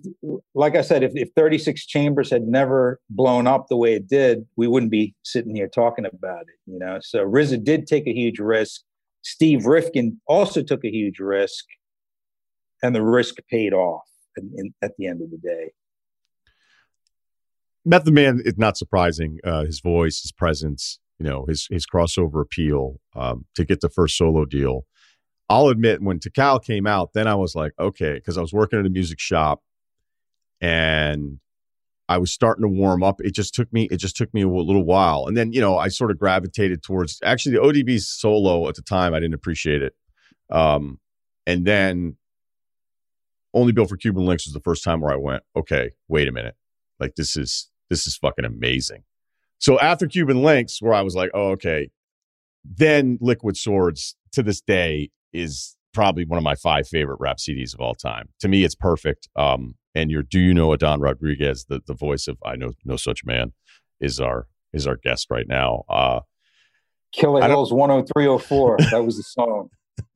like I said, if, if 36 Chambers had never blown up the way it did, we wouldn't be sitting here talking about it, you know. So RZA did take a huge risk. Steve Rifkin also took a huge risk and the risk paid off in, in, at the end of the day. Method Man is not surprising. Uh, his voice, his presence, you know, his his crossover appeal um, to get the first solo deal. I'll admit, when Tical came out, then I was like, okay, because I was working at a music shop, and I was starting to warm up. It just took me, it just took me a little while, and then you know, I sort of gravitated towards. Actually, the ODB's solo at the time, I didn't appreciate it, um, and then only built for Cuban Linx was the first time where I went, okay, wait a minute. Like this is this is fucking amazing. So after Cuban Linx, where I was like, oh, okay, then Liquid Swords to this day is probably one of my five favorite rap CDs of all time. To me, it's perfect. Um, and your Do You Know Adon Rodriguez, the the voice of I Know No Such Man, is our is our guest right now. Uh Killah Hills 10304. that was the song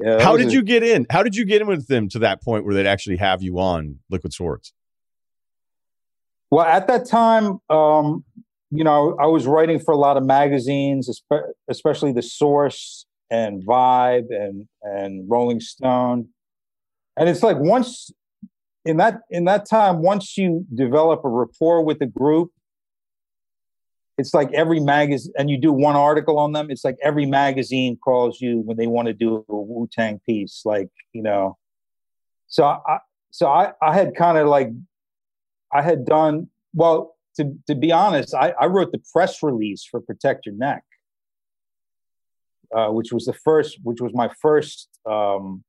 yeah, How did a, you get in? How did you get in with them to that point where they'd actually have you on Liquid Swords? Well, at that time, um, you know, I was writing for a lot of magazines, especially The Source and Vibe and and Rolling Stone. And it's like once in that in that time, once you develop a rapport with the group, it's like every magazine, and you do one article on them. It's like every magazine calls you when they want to do a Wu Tang piece, like you know. So I, so I, I had kind of like, I had done well. To to be honest, I, I wrote the press release for Protect Your Neck, uh, which was the first, which was my first, um,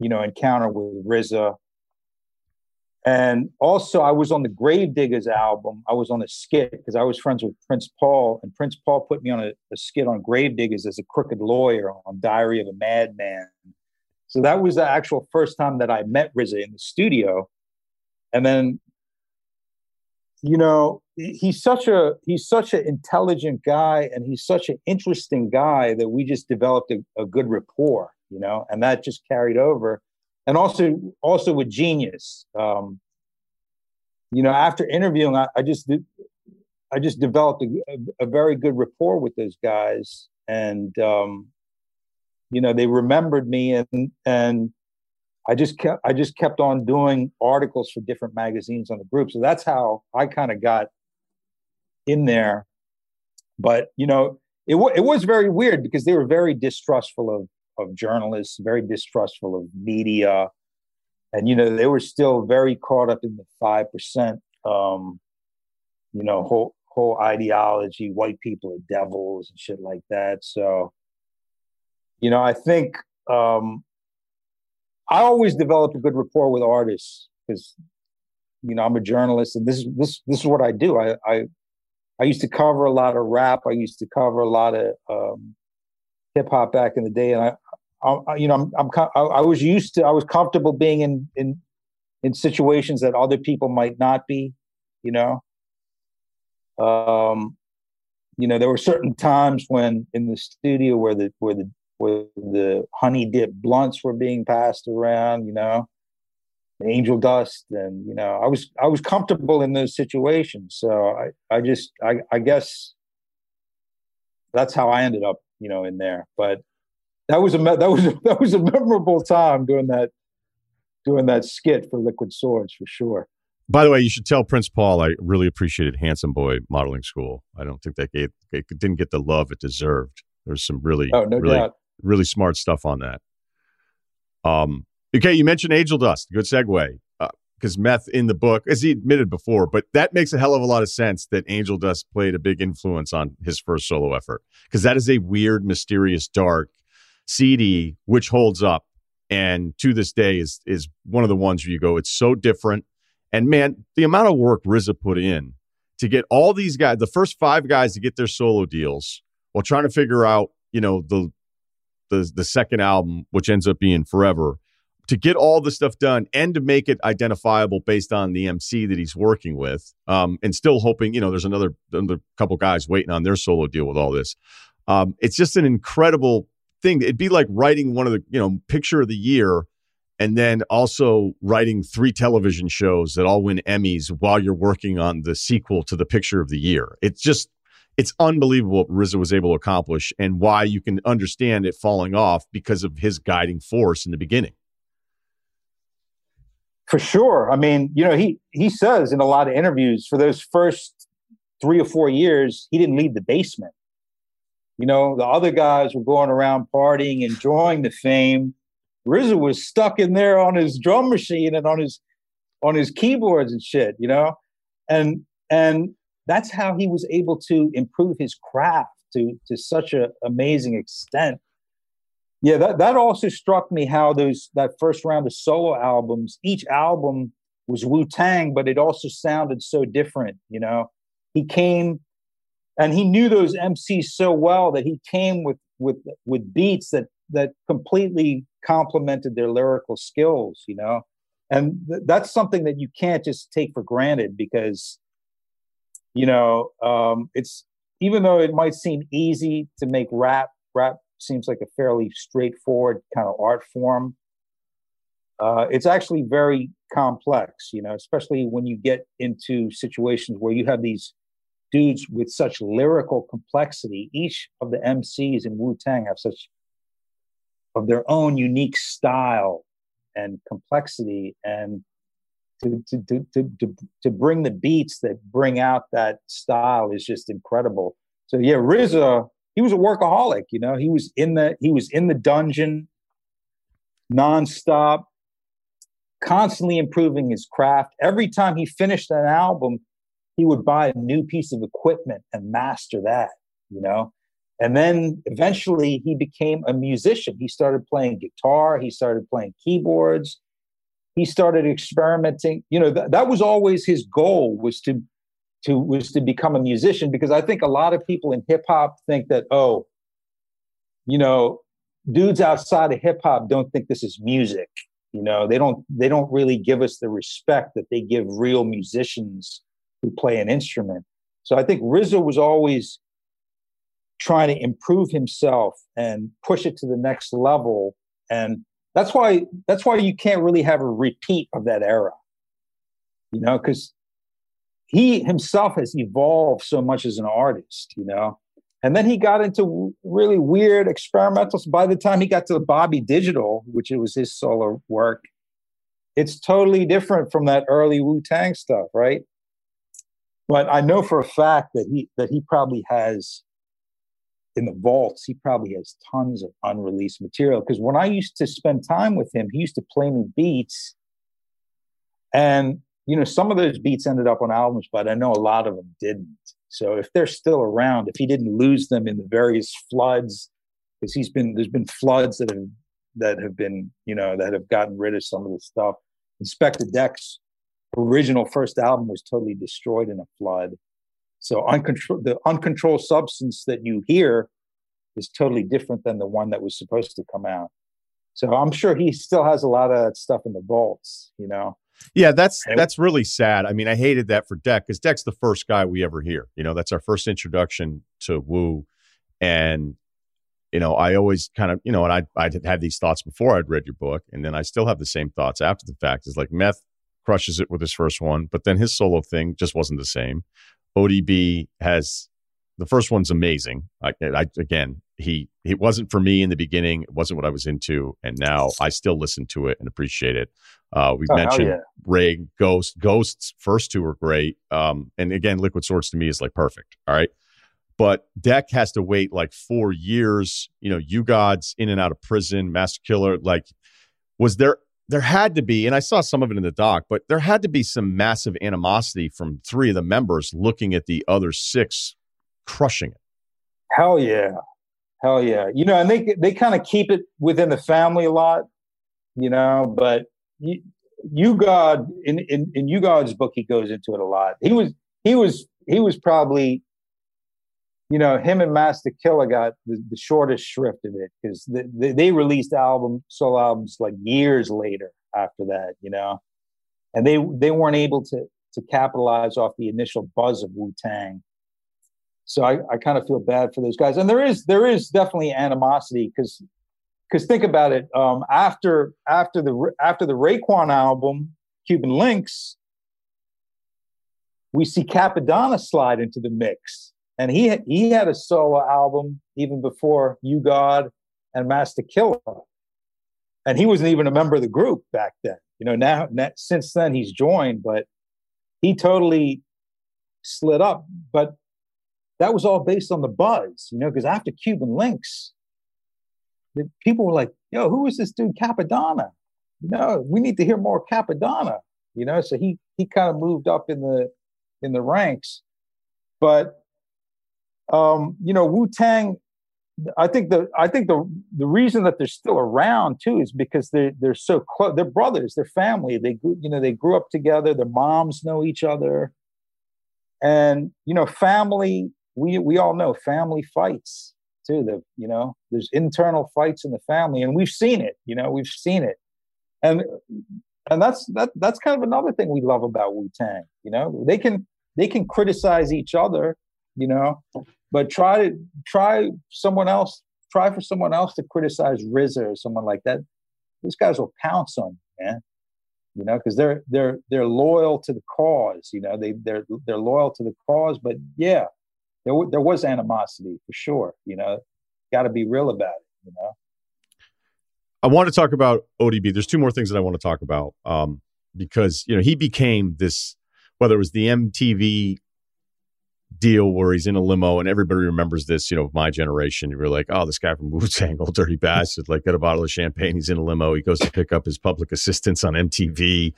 you know, encounter with RZA and also, I was on the Gravediggaz album. I was on a skit because I was friends with Prince Paul, and Prince Paul put me on a, a, skit on Gravediggaz as a crooked lawyer on Diary of a Madman. So that was the actual first time that I met RZA in the studio. And then, you know, he's such a he's such an intelligent guy, and he's such an interesting guy that we just developed a, a good rapport. You know, and that just carried over and also also with genius um, you know after interviewing i, I just did, i just developed a, a, a, very good rapport with those guys and um, you know they remembered me and and i just kept i just kept on doing articles for different magazines on the group. So that's how i kind of got in there. But you know it, w- it was very weird because they were very distrustful of of journalists, very distrustful of media, and you know they were still very caught up in the five percent, um, you know, whole whole ideology, white people are devils and shit like that. So, you know, I think um, I always develop a good rapport with artists because, you know, I'm a journalist and this is this this is what I do. I I I used to cover a lot of rap. I used to cover a lot of um, hip hop back in the day, and I, I you know, I'm, I'm I, I was used to, I was comfortable being in in in situations that other people might not be, you know. Um, you know, there were certain times when in the studio where the where the where the honey dip blunts were being passed around, you know, angel dust, and you know, I was I was comfortable in those situations. So I I just I I guess that's how I ended up you know, in there. But that was a that was a, that was a memorable time doing that doing that skit for Liquid Swords for sure. By the way, you should tell Prince Paul I really appreciated Handsome Boy Modeling School. I don't think that gave, it didn't get the love it deserved. There's some really oh, no really doubt. Really smart stuff on that. Um, okay, you mentioned Angel Dust. Good segue because meth in the book, as he admitted before, but that makes a hell of a lot of sense that Angel Dust played a big influence on his first solo effort because that is a weird, mysterious, dark CD which holds up and to this day is is one of the ones where you go, it's so different. And man, the amount of work RZA put in to get all these guys, the first five guys to get their solo deals, while trying to figure out, you know, the the the second album, which ends up being Forever to get all the stuff done and to make it identifiable based on the MC that he's working with, um, and still hoping, you know, there's another, another couple guys waiting on their solo deal with all this. Um, it's just an incredible thing. It'd be like writing one of the, you know, picture of the year and then also writing three television shows that all win Emmys while you're working on the sequel to the picture of the year. It's just, it's unbelievable what RZA was able to accomplish and why you can understand it falling off because of his guiding force in the beginning. For sure. I mean, you know, he he says in a lot of interviews for those first three or four years, he didn't leave the basement. You know, the other guys were going around partying, enjoying the fame. RZA was stuck in there on his drum machine and on his on his keyboards and shit, you know? And and that's how he was able to improve his craft to to such an amazing extent yeah, that, that also struck me how those that first round of solo albums, each album was Wu Tang, but it also sounded so different. You know, he came and he knew those MCs so well that he came with with with beats that that completely complemented their lyrical skills. You know, and th- that's something that you can't just take for granted because you know um, it's even though it might seem easy to make rap rap seems like a fairly straightforward kind of art form. Uh, it's actually very complex, you know, especially when you get into situations where you have these dudes with such lyrical complexity. Each of the MCs in Wu Tang have such of their own unique style and complexity and to, to, to, to, to, bring the beats that bring out that style is just incredible. So yeah, RZA, he was a workaholic, you know, he was in the, he was in the dungeon nonstop, constantly improving his craft. Every time he finished an album, he would buy a new piece of equipment and master that, you know. And then eventually he became a musician. He started playing guitar, he started playing keyboards, he started experimenting. You know, th- that was always his goal was to to was to become a musician because I think a lot of people in hip hop think that oh, you know, dudes outside of hip hop don't think this is music. You know, they don't they don't really give us the respect that they give real musicians who play an instrument. So I think RZA was always trying to improve himself and push it to the next level. And that's why that's why you can't really have a repeat of that era. You know, because he himself has evolved so much as an artist, you know. And then he got into really weird experimentals. By the time he got to Bobby Digital, which it was his solo work, it's totally different from that early Wu Tang stuff, right? But I know for a fact that he that he probably has in the vaults, he probably has tons of unreleased material. Because when I used to spend time with him, he used to play me beats. And, you know, some of those beats ended up on albums, but I know a lot of them didn't. So if they're still around, if he didn't lose them in the various floods, because he's been, there's been floods that have, that have been, you know, that have gotten rid of some of the stuff. Inspectah Deck's original first album was totally destroyed in a flood. So the uncontrolled substance that you hear is totally different than the one that was supposed to come out. So I'm sure he still has a lot of that stuff in the vaults, you know. Yeah, that's that's really sad. I mean, I hated that for Deck because Deck's the first guy we ever hear. You know, that's our first introduction to Wu, and you know, I always kind of, you know, and I I had these thoughts before I'd read your book, and then I still have the same thoughts after the fact. Is like Meth crushes it with his first one, but then his solo thing just wasn't the same. ODB has the first one's amazing. I, I, again, he he wasn't for me in the beginning. It wasn't what I was into, and now I still listen to it and appreciate it. Uh, we oh, mentioned yeah. Ray Ghost. Ghosts first two were great, um, and again, Liquid Swords to me is like perfect. All right, but Deck has to wait like four years. You know, U-God's in and out of prison, Master Killer. Like, was there there had to be, and I saw some of it in the doc, but there had to be some massive animosity from three of the members looking at the other six crushing it. Hell yeah. Hell yeah. You know, and they they kind of keep it within the family a lot, you know, but you, U-God in, in in U-God's book he goes into it a lot. He was he was he was probably you know, him and Master Killer got the, the shortest shrift of it because the, the, they released album solo albums like years later after that, you know, and they they weren't able to to capitalize off the initial buzz of Wu Tang. So I, I kind of feel bad for those guys, and there is there is definitely animosity because because think about it. Um, after after the after the Raekwon album, Cuban Linx, we see Cappadonna slide into the mix and he he had a solo album even before U-God and Master Killer, and he wasn't even a member of the group back then. You know, now, since then he's joined, but he totally slid up. But that was all based on the buzz, you know, because after Cuban Linx, the people were like, "Yo, who is this dude Cappadonna?" You know, we need to hear more Cappadonna. You know, so he he kind of moved up in the in the ranks, but um, you know, Wu Tang. I think the I think the the reason that they're still around too is because they're they're so close. They're brothers. They're family. They grew, you know they grew up together. Their moms know each other, and you know family. We we all know family fights too. The you know there's internal fights in the family, and we've seen it. You know we've seen it, and and that's that that's kind of another thing we love about Wu Tang. You know they can they can criticize each other you know. But try to try someone else. Try for someone else to criticize RZA or someone like that. These guys will pounce on you, man. you know, because they're they're they're loyal to the cause. You know, they they're they're loyal to the cause. But yeah, there there was animosity for sure. You know, got to be real about it. You know. I want to talk about ODB. There's two more things that I want to talk about um, because you know he became this, whether it was the MTV deal where he's in a limo and everybody remembers this, you know, my generation. You were like, oh, this guy from Wu Tang, Ol' Dirty Bastard, like got a bottle of champagne. He's in a limo. He goes to pick up his public assistance on MTV.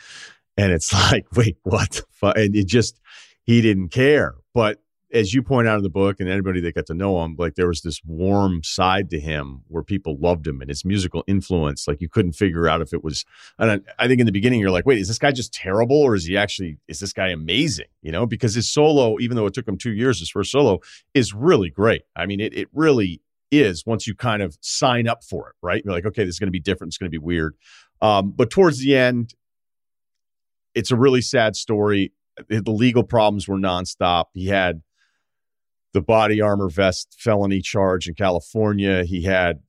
And it's like, wait, what? The fuck? And it just, he didn't care. But as you point out in the book and anybody that got to know him, like there was this warm side to him where people loved him and his musical influence. Like you couldn't figure out if it was, and I, think in the beginning you're like, wait, is this guy just terrible or is he actually, is this guy amazing? You know, because his solo, even though it took him two years, his first solo is really great. I mean, it, it really is once you kind of sign up for it, right? You're like, okay, this is going to be different. It's going to be weird. Um, but towards the end, it's a really sad story. The legal problems were nonstop. He had the body armor vest felony charge in California. He had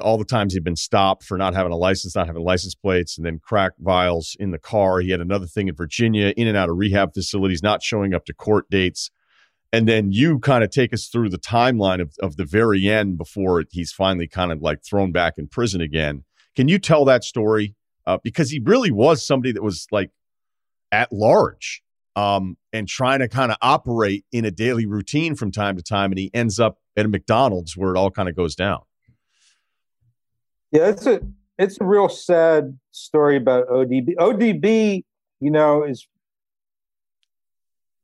all the times he'd been stopped for not having a license, not having license plates, and then crack vials in the car. He had another thing in Virginia, in and out of rehab facilities, not showing up to court dates. And then you kind of take us through the timeline of, of the very end before he's finally kind of like thrown back in prison again. Can you tell that story? Uh, because he really was somebody that was like at large um, and trying to kind of operate in a daily routine from time to time. And he ends up at a McDonald's where it all kind of goes down. Yeah, it's a it's a real sad story about ODB. ODB, you know, is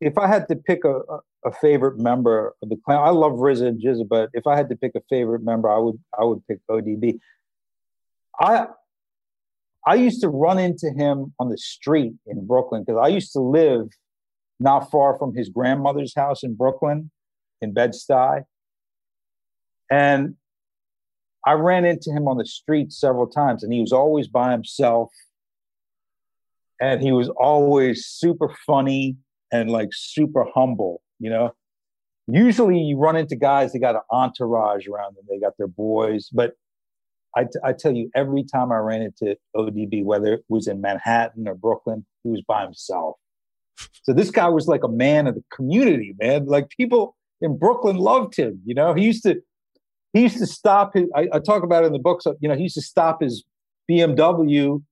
if I had to pick a, a favorite member of the clan, I love RZA and GZA, but if I had to pick a favorite member, I would I would pick ODB. I I used to run into him on the street in Brooklyn because I used to live not far from his grandmother's house in Brooklyn, in Bed-Stuy. And I ran into him on the street several times, and he was always by himself. And he was always super funny and like super humble, you know. Usually you run into guys that got an entourage around them, they got their boys. But I, t- I tell you, every time I ran into ODB, whether it was in Manhattan or Brooklyn, he was by himself. So this guy was like a man of the community, man. Like people in Brooklyn loved him. You know, he used to he used to stop his. I, I talk about it in the book. So you know, he used to stop his BMW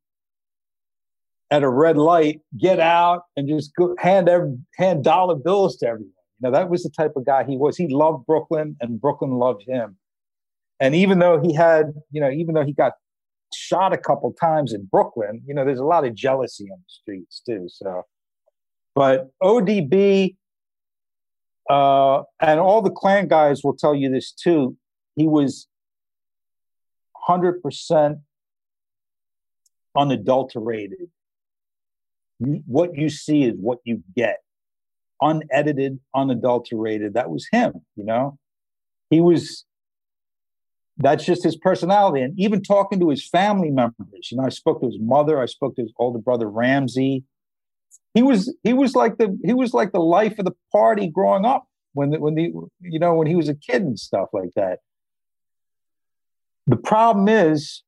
at a red light, get out, and just go, hand every, hand dollar bills to everyone. You know, that was the type of guy he was. He loved Brooklyn, and Brooklyn loved him. And even though he had, you know, even though he got shot a couple times in Brooklyn, you know, there's a lot of jealousy on the streets too. So but ODB uh, and all the clan guys will tell you this too. He was 100% unadulterated. What you see is what you get. Unedited, unadulterated. That was him, you know? He was, that's just his personality. And even talking to his family members, you know, I spoke to his mother, I spoke to his older brother, Ramsey he was he was like the he was like the life of the party growing up when the, when the you know when he was a kid and stuff like that. The problem is,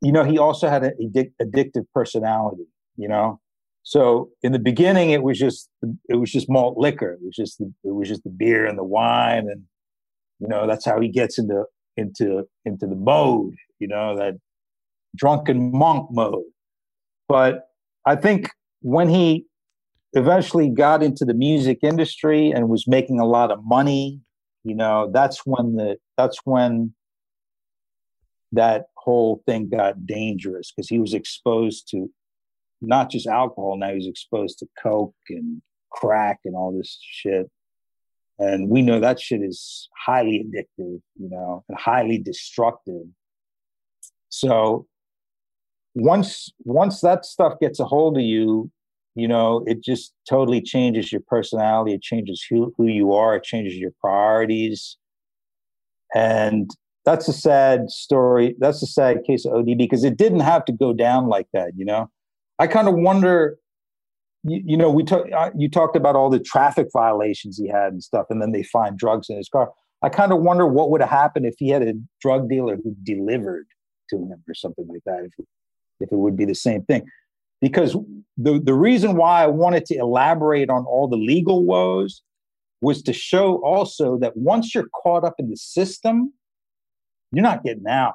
you know, he also had an addic- addictive personality. You know, so in the beginning, it was just it was just malt liquor. It was just the, it was just the beer and the wine, and you know that's how he gets into into into the mode. You know that drunken monk mode. But I think when he eventually got into the music industry and was making a lot of money, you know, that's when the that's when that whole thing got dangerous because he was exposed to not just alcohol now he's exposed to coke and crack and all this shit. And we know that shit is highly addictive you know and highly destructive. So once once that stuff gets a hold of you you know it just totally changes your personality. It changes who, who you are. It changes your priorities. And that's a sad story. That's a sad case of odb because it didn't have to go down like that you know? I kind of wonder you, you know we talk, uh, you talked about all the traffic violations he had and stuff and then they find drugs in his car. I kind of wonder what would have happened if he had a drug dealer who delivered to him or something like that if if it would be the same thing. Because the, the reason why I wanted to elaborate on all the legal woes was to show also that once you're caught up in the system, you're not getting out.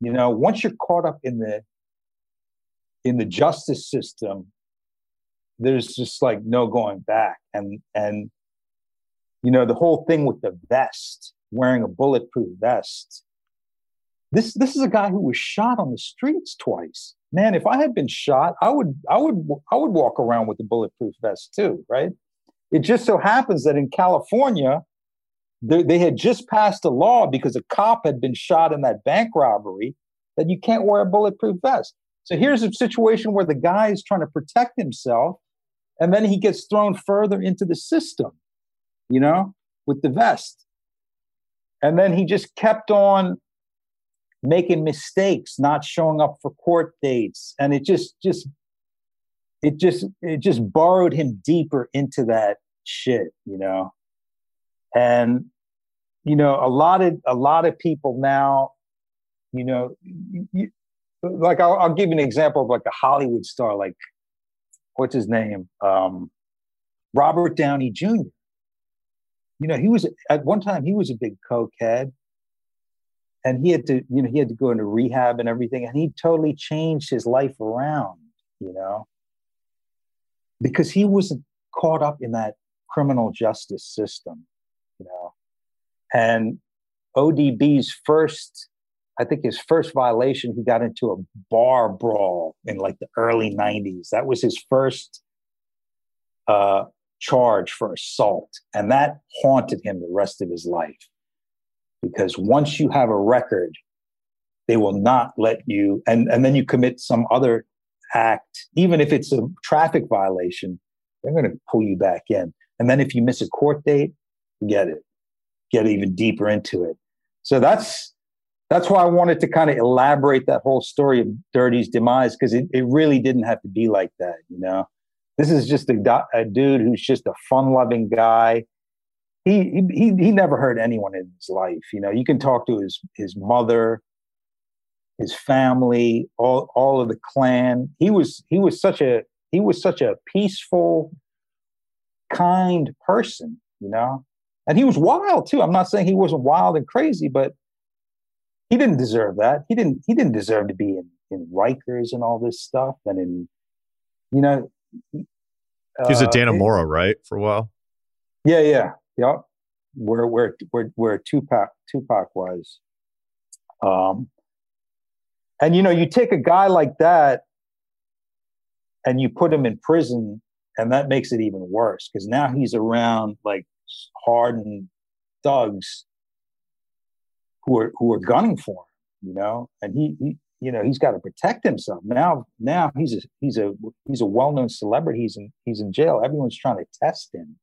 You know, once you're caught up in the in the justice system, there's just like no going back. And and you know, the whole thing with the vest, wearing a bulletproof vest. This this is a guy who was shot on the streets twice. Man, if I had been shot, I would I would I would walk around with a bulletproof vest too, right? It just so happens that in California, they, they had just passed a law because a cop had been shot in that bank robbery that you can't wear a bulletproof vest. So here's a situation where the guy is trying to protect himself, and then he gets thrown further into the system, you know, with the vest. And then he just kept on making mistakes, not showing up for court dates, and it just just it just it just borrowed him deeper into that shit, you know. And you know, a lot of a lot of people now, you know, you, like I'll, I'll, give you an example of like a Hollywood star, like what's his name, um, Robert Downey Jr. You know, he was at one time he was a big cokehead, and he had to, you know, he had to go into rehab and everything, and he totally changed his life around. You know, because he wasn't caught up in that criminal justice system, you know. And ODB's first, I think his first violation, he got into a bar brawl in like the early 90s. That was his first uh, charge for assault. And that haunted him the rest of his life. Because once you have a record, they will not let you, and, and then you commit some other act, even if it's a traffic violation, they're going to pull you back in. And then if you miss a court date, get it, get even deeper into it. So that's that's why I wanted to kind of elaborate that whole story of Dirty's demise because it, it really didn't have to be like that, you know. This is just a, a dude who's just a fun-loving guy. He, he he never hurt anyone in his life. You know, you can talk to his his mother, his family, all all of the clan. He was he was such a he was such a peaceful, kind person, you know. And he was wild too. I'm not saying he wasn't wild and crazy, but he didn't deserve that. He didn't he didn't deserve to be in, in Rikers and all this stuff and in you know he was at uh, Dannemora, right, for a while. Yeah, yeah, yeah. Where where where where Tupac Tupac was. Um, and you know, you take a guy like that and you put him in prison, and that makes it even worse because now he's around like hardened thugs who are who are gunning for him, you know, and he, he you know he's got to protect himself now. Now he's a he's a he's a well known celebrity. He's in he's in jail. Everyone's trying to test him,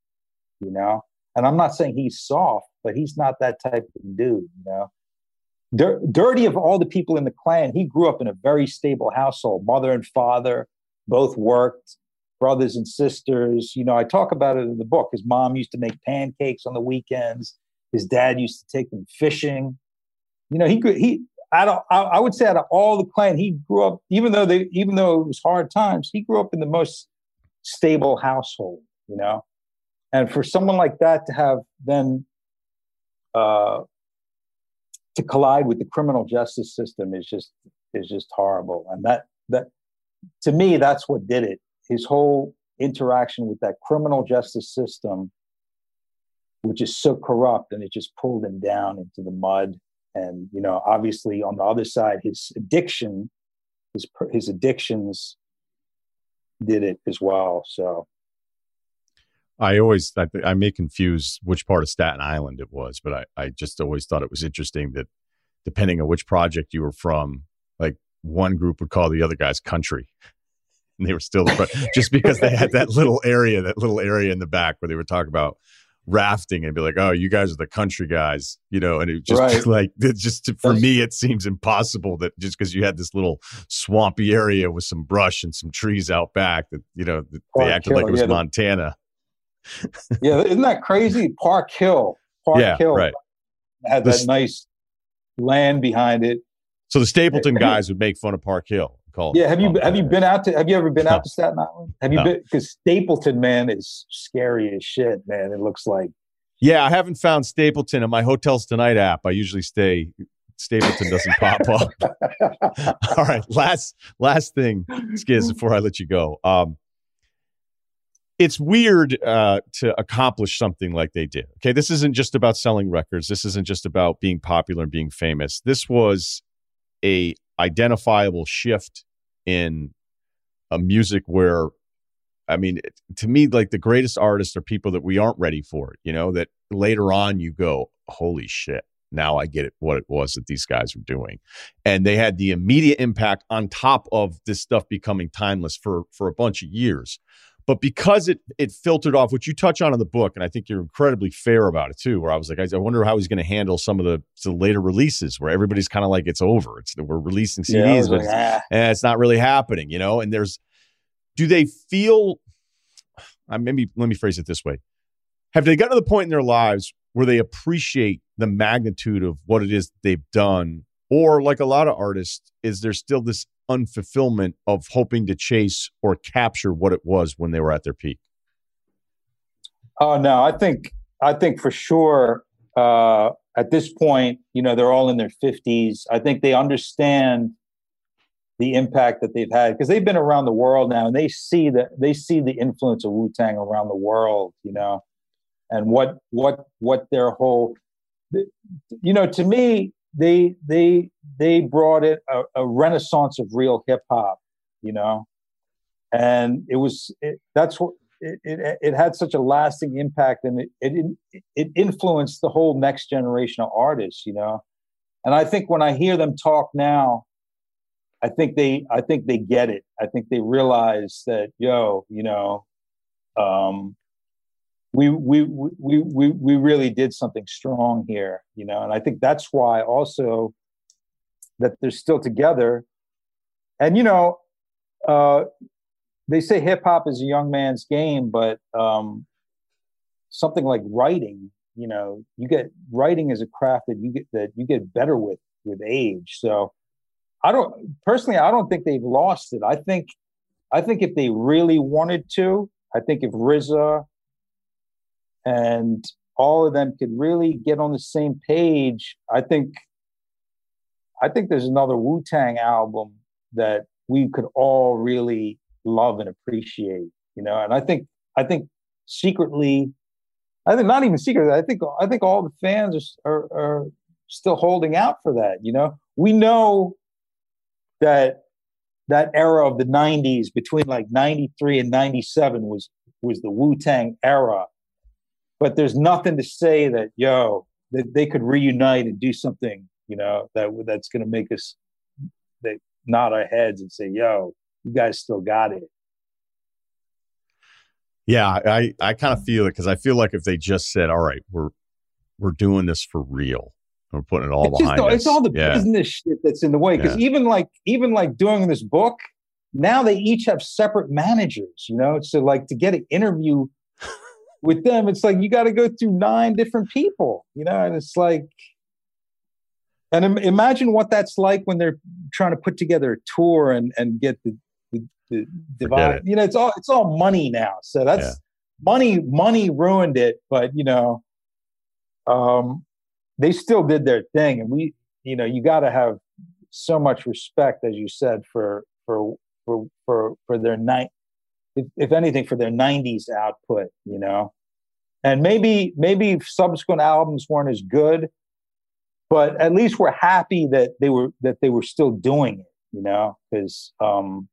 you know. And I'm not saying he's soft, but he's not that type of dude, you know. Dirty of all the people in the clan, he grew up in a very stable household. Mother and father both worked, brothers and sisters. You know, I talk about it in the book. His mom used to make pancakes on the weekends. His dad used to take them fishing. You know, he could. he. I don't. I would say out of all the clan, he grew up. Even though they, even though it was hard times, he grew up in the most stable household. You know, and for someone like that to have then uh, to collide with the criminal justice system is just is just horrible. And that that to me that's what did it. His whole interaction with that criminal justice system which is so corrupt and it just pulled him down into the mud. And you know obviously on the other side his addiction his his addictions did it as well. So I always I, I may confuse which part of Staten Island it was, but I, I just always thought it was interesting that depending on which project you were from, like one group would call the other guys country. And they were still the just because they had that little area, that little area in the back where they would talk about rafting and be like, "Oh, you guys are the country guys," you know. And it just right. like it just for me, it seems impossible that just because you had this little swampy area with some brush and some trees out back, that you know they acted like it was yeah, Montana yeah, isn't that crazy? Park Hill, Park yeah, Hill right. had that nice land behind it. So the Stapleton guys would make fun of Park Hill, call. Yeah, have you have you been out to have you ever been no. out to Staten Island? Have you no. been because Stapleton man is scary as shit, man. It looks like. Yeah, I haven't found Stapleton in my hotels tonight app. I usually stay Stapleton doesn't pop up. All right, last last thing, Skiz, before I let you go. Um, it's weird uh, to accomplish something like they did. Okay, this isn't just about selling records. This isn't just about being popular and being famous. This was a identifiable shift in a music where I mean, to me, like the greatest artists are people that we aren't ready for. You know, that later on you go, "Holy shit!" Now I get it, what it was that these guys were doing, and they had the immediate impact on top of this stuff becoming timeless for for a bunch of years. But because it it filtered off, which you touch on in the book, and I think you're incredibly fair about it too. Where I was like, I, wonder how he's going to handle some of the, the later releases, where everybody's kind of like, it's over. It's we're releasing CDs, yeah, but like, ah. and it's not really happening, you know. And there's, do they feel? Uh, maybe let me phrase it this way: Have they gotten to the point in their lives where they appreciate the magnitude of what it is they've done, or like a lot of artists, is there still this unfulfillment of hoping to chase or capture what it was when they were at their peak? Oh no, I think I think for sure uh, at this point, you know, they're all in their fifties. I think they understand the impact that they've had because they've been around the world now, and they see that they see the influence of Wu Tang around the world. You know, and what what what their whole, you know, to me, they they they brought it a, a renaissance of real hip hop, you know, and it was it, that's what it, it, it had such a lasting impact and it, it it influenced the whole next generation of artists, you know. And I think when I hear them talk now, I think they I think they get it. I think they realize that yo, you know, um, we, we we we we really did something strong here, you know, and I think that's why also that they're still together. And you know, uh, they say hip hop is a young man's game, but um, something like writing, you know, you get writing is a craft that you get that you get better with with age. So I don't personally, I don't think they've lost it. I think, I think if they really wanted to, I think if RZA and all of them could really get on the same page, I think I think there's another Wu Tang album that we could all really love and appreciate, you know. And I think I think secretly, I think not even secretly, I think I think all the fans are, are, are still holding out for that. You know, we know that that era of the 90s between like 93 and 97 was was the Wu-Tang era but there's nothing to say that yo that they could reunite and do something you know that that's going to make us they nod our heads and say yo you guys still got it yeah i i kind of feel it because i feel like if they just said all right we're we're doing this for real we're putting it all it's behind just, us. It's all the yeah. business shit that's in the way. Because yeah. even like even like doing this book, now they each have separate managers. You know, so like to get an interview with them, it's like you got to go through nine different people, you know, and it's like, and Im- imagine what that's like when they're trying to put together a tour and and get the the, the divide. You know, it's all it's all money now, so that's yeah. money. Money ruined it, but you know, um, they still did their thing, and we, you know, you got to have so much respect, as you said, for for for for for their night if, if anything, for their '90s output. You know, and maybe maybe subsequent albums weren't as good, but at least we're happy that they were that they were still doing it. You know, because um,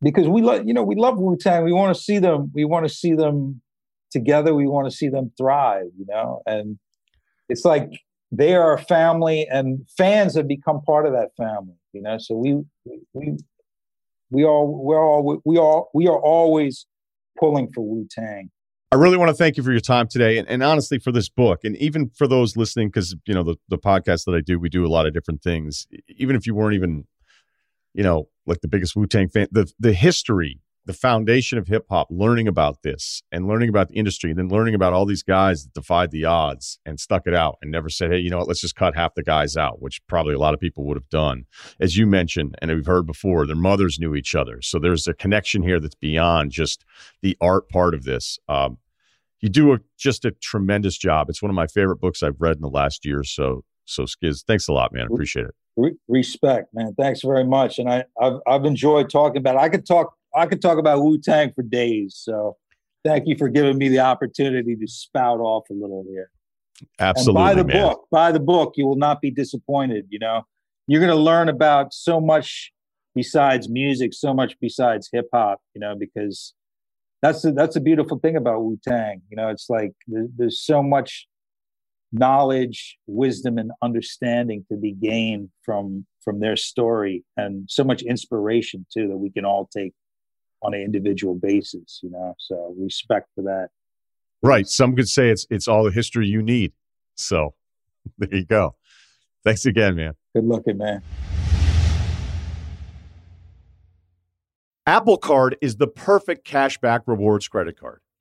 because we love you know we love Wu Tang. We want to see them. We want to see them together. We want to see them thrive. You know, and it's like they are a family, and fans have become part of that family. You know, so we we we all we're all we all we are always pulling for Wu Tang. I really want to thank you for your time today, and, and honestly for this book, and even for those listening, because you know the the podcast that I do, we do a lot of different things. Even if you weren't even, you know, like the biggest Wu Tang fan, the the history the foundation of hip hop, learning about this and learning about the industry, and then learning about all these guys that defied the odds and stuck it out and never said, hey, you know what, let's just cut half the guys out, which probably a lot of people would have done. As you mentioned, and we've heard before, their mothers knew each other. So there's a connection here that's beyond just the art part of this. Um, you do a, just a tremendous job. It's one of my favorite books I've read in the last year or so. So Skiz, thanks a lot, man. Appreciate it. Re- respect, man. Thanks very much. And I, I've, I've enjoyed talking about. It. I could talk. I could talk about Wu Tang for days. So thank you for giving me the opportunity to spout off a little here. Absolutely. And buy the man. book. Buy the book. You will not be disappointed. You know, you're going to learn about so much besides music, so much besides hip hop. You know, because that's that's a beautiful thing about Wu Tang. You know, it's like there, there's so much knowledge, wisdom, and understanding to be gained from from their story, and so much inspiration too that we can all take on an individual basis. You know, so respect for that. Right. Some could say it's it's all the history you need. So there you go. Thanks again, man. Good looking, man. Apple Card is the perfect cashback rewards credit card.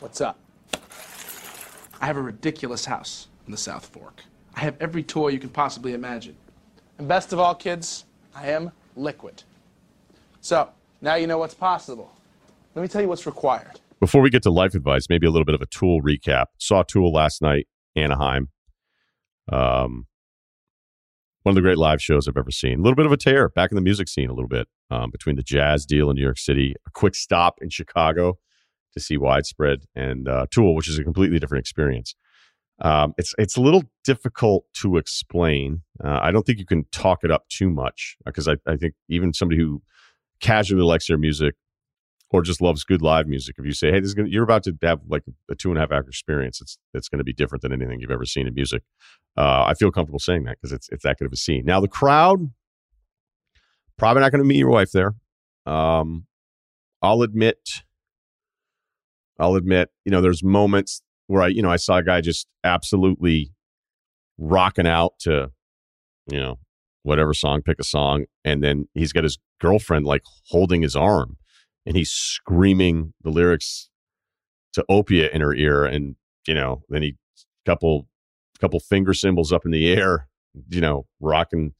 What's up? I have a ridiculous house in the South Fork. I have every toy you can possibly imagine. And best of all, kids, I am liquid. So, now you know what's possible. Let me tell you what's required. Before we get to life advice, maybe a little bit of a Tool recap. Saw Tool last night, Anaheim. Um, one of the great live shows I've ever seen. A little bit of a tear back in the music scene, a little bit um, between the jazz deal in New York City, a quick stop in Chicago to see widespread and uh, Tool, which is a completely different experience. Um, it's it's a little difficult to explain. Uh, I don't think you can talk it up too much because I, I think even somebody who casually likes their music or just loves good live music, if you say, "Hey, this is gonna, you're about to have like a two and a half hour experience," it's it's going to be different than anything you've ever seen in music. Uh, I feel comfortable saying that because it's it's that good of a scene. Now the crowd probably not going to meet your wife there. Um, I'll admit I'll admit, you know, there's moments where I, you know, I saw a guy just absolutely rocking out to, you know, whatever song, pick a song, and then he's got his girlfriend like holding his arm, and he's screaming the lyrics to opiate in her ear, and you know, then he couple couple finger cymbals up in the air, you know, rocking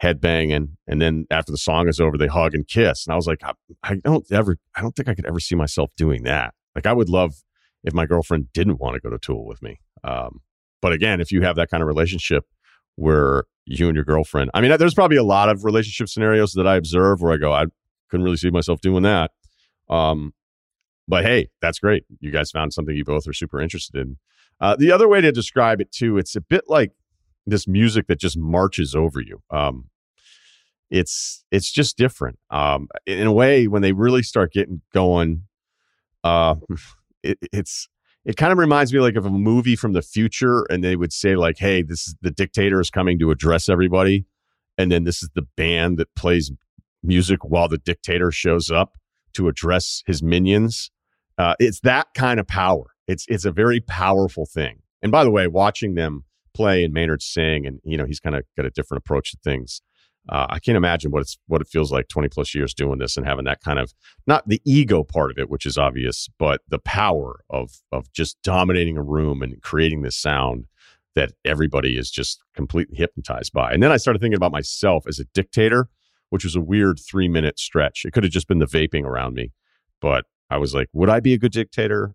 head banging and then after the song is over they hug and kiss and i was like I, I, don't ever i don't think i could ever see myself doing that like I would love if my girlfriend didn't want to go to Tool with me. Um, but again, if you have that kind of relationship where you and your girlfriend, I mean, there's probably a lot of relationship scenarios that I observe where I go, I couldn't really see myself doing that. Um, but hey, that's great. You guys found something you both are super interested in. Uh, the other way to describe it too, it's a bit like this music that just marches over you. Um, it's it's just different. Um, in a way, when they really start getting going, uh, it, it's it kind of reminds me like of a movie from the future, and they would say like, "Hey, this is the dictator is coming to address everybody," and then this is the band that plays music while the dictator shows up to address his minions. Uh, it's that kind of power. It's it's a very powerful thing. And by the way, watching them play and Maynard sing, and you know he's kind of got a different approach to things. Uh, I can't imagine what it's what it feels like 20 plus years doing this and having that kind of not the ego part of it, which is obvious, but the power of of just dominating a room and creating this sound that everybody is just completely hypnotized by. And then I started thinking about myself as a dictator, which was a weird three minute stretch. It could have just been the vaping around me, but I was like, would I be a good dictator?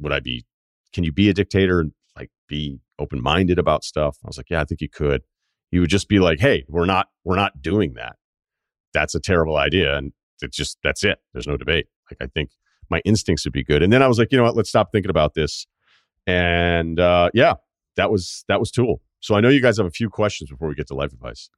Would I be? Can you be a dictator and like be open minded about stuff? I was like, yeah, I think you could he would just be like, "Hey, we're not we're not doing that. That's a terrible idea." And it's just that's it. There's no debate. Like I think my instincts would be good. And then I was like, you know what? Let's stop thinking about this. And uh, yeah, that was that was Tool. So I know you guys have a few questions before we get to life advice.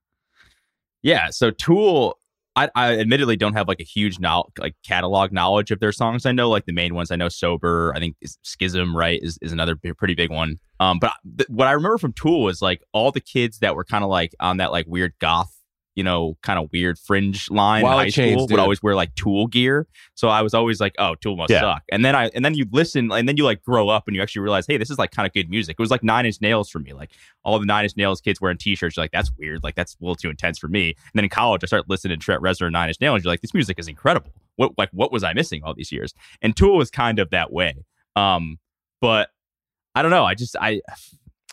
Yeah. So Tool, I, I admittedly don't have like a huge no- like catalog knowledge of their songs. I know like the main ones. I know Sober. I think Schism, right, is, is another b- pretty big one. Um, but th- what I remember from Tool was like all the kids that were kind of like on that like weird goth you know, kind of weird fringe line Wild in high chains, school dude. would always wear like Tool gear. So I was always like, oh, Tool must yeah. suck. And then I and then you listen and then you like grow up and you actually realize, hey, this is like kind of good music. It was like Nine Inch Nails for me. Like all the Nine Inch Nails kids wearing T-shirts, you're like that's weird. Like that's a little too intense for me. And then in college, I started listening to Trent Reznor and Nine Inch Nails. And you're like, this music is incredible. What like what was I missing all these years? And Tool was kind of that way. Um, but I don't know. I just I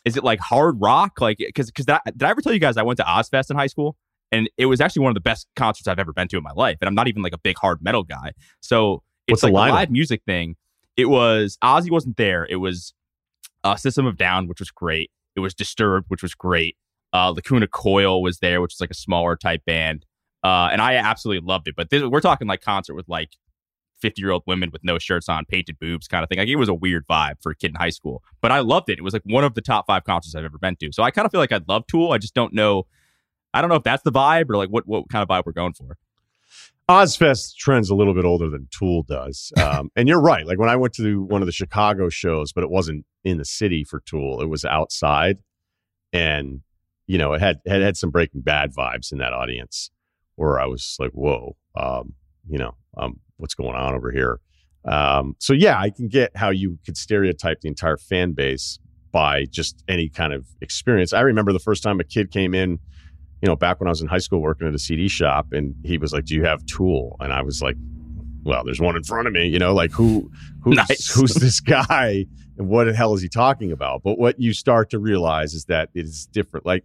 is it like hard rock? Like because because that did I ever tell you guys I went to Ozzfest in high school? And it was actually one of the best concerts I've ever been to in my life. And I'm not even like a big hard metal guy, so it's What's like a live music thing. It was Ozzy wasn't there. It was uh, System of Down, which was great. It was Disturbed, which was great. Uh, Lacuna Coil was there, which is like a smaller type band, uh, and I absolutely loved it. But this, we're talking like concert with like 50 year old women with no shirts on, painted boobs kind of thing. Like it was a weird vibe for a kid in high school, but I loved it. It was like one of the top five concerts I've ever been to. So I kind of feel like I'd love Tool. I just don't know I don't know if that's the vibe or like what what kind of vibe we're going for. Ozzfest trends a little bit older than Tool does, um, and you're right. Like when I went to one of the Chicago shows, but it wasn't in the city for Tool; it was outside, and you know it had had had some Breaking Bad vibes in that audience, where I was like, "Whoa, um, you know, um, what's going on over here?" Um, so yeah, I can get how you could stereotype the entire fan base by just any kind of experience. I remember the first time a kid came in you know, back when I was in high school working at a CD shop, and he was like, "Do you have Tool?" And I was like, "Well, there's one in front of me." You know, like who, who's nice. who's this guy, and what the hell is he talking about? But what you start to realize is that it is different. Like,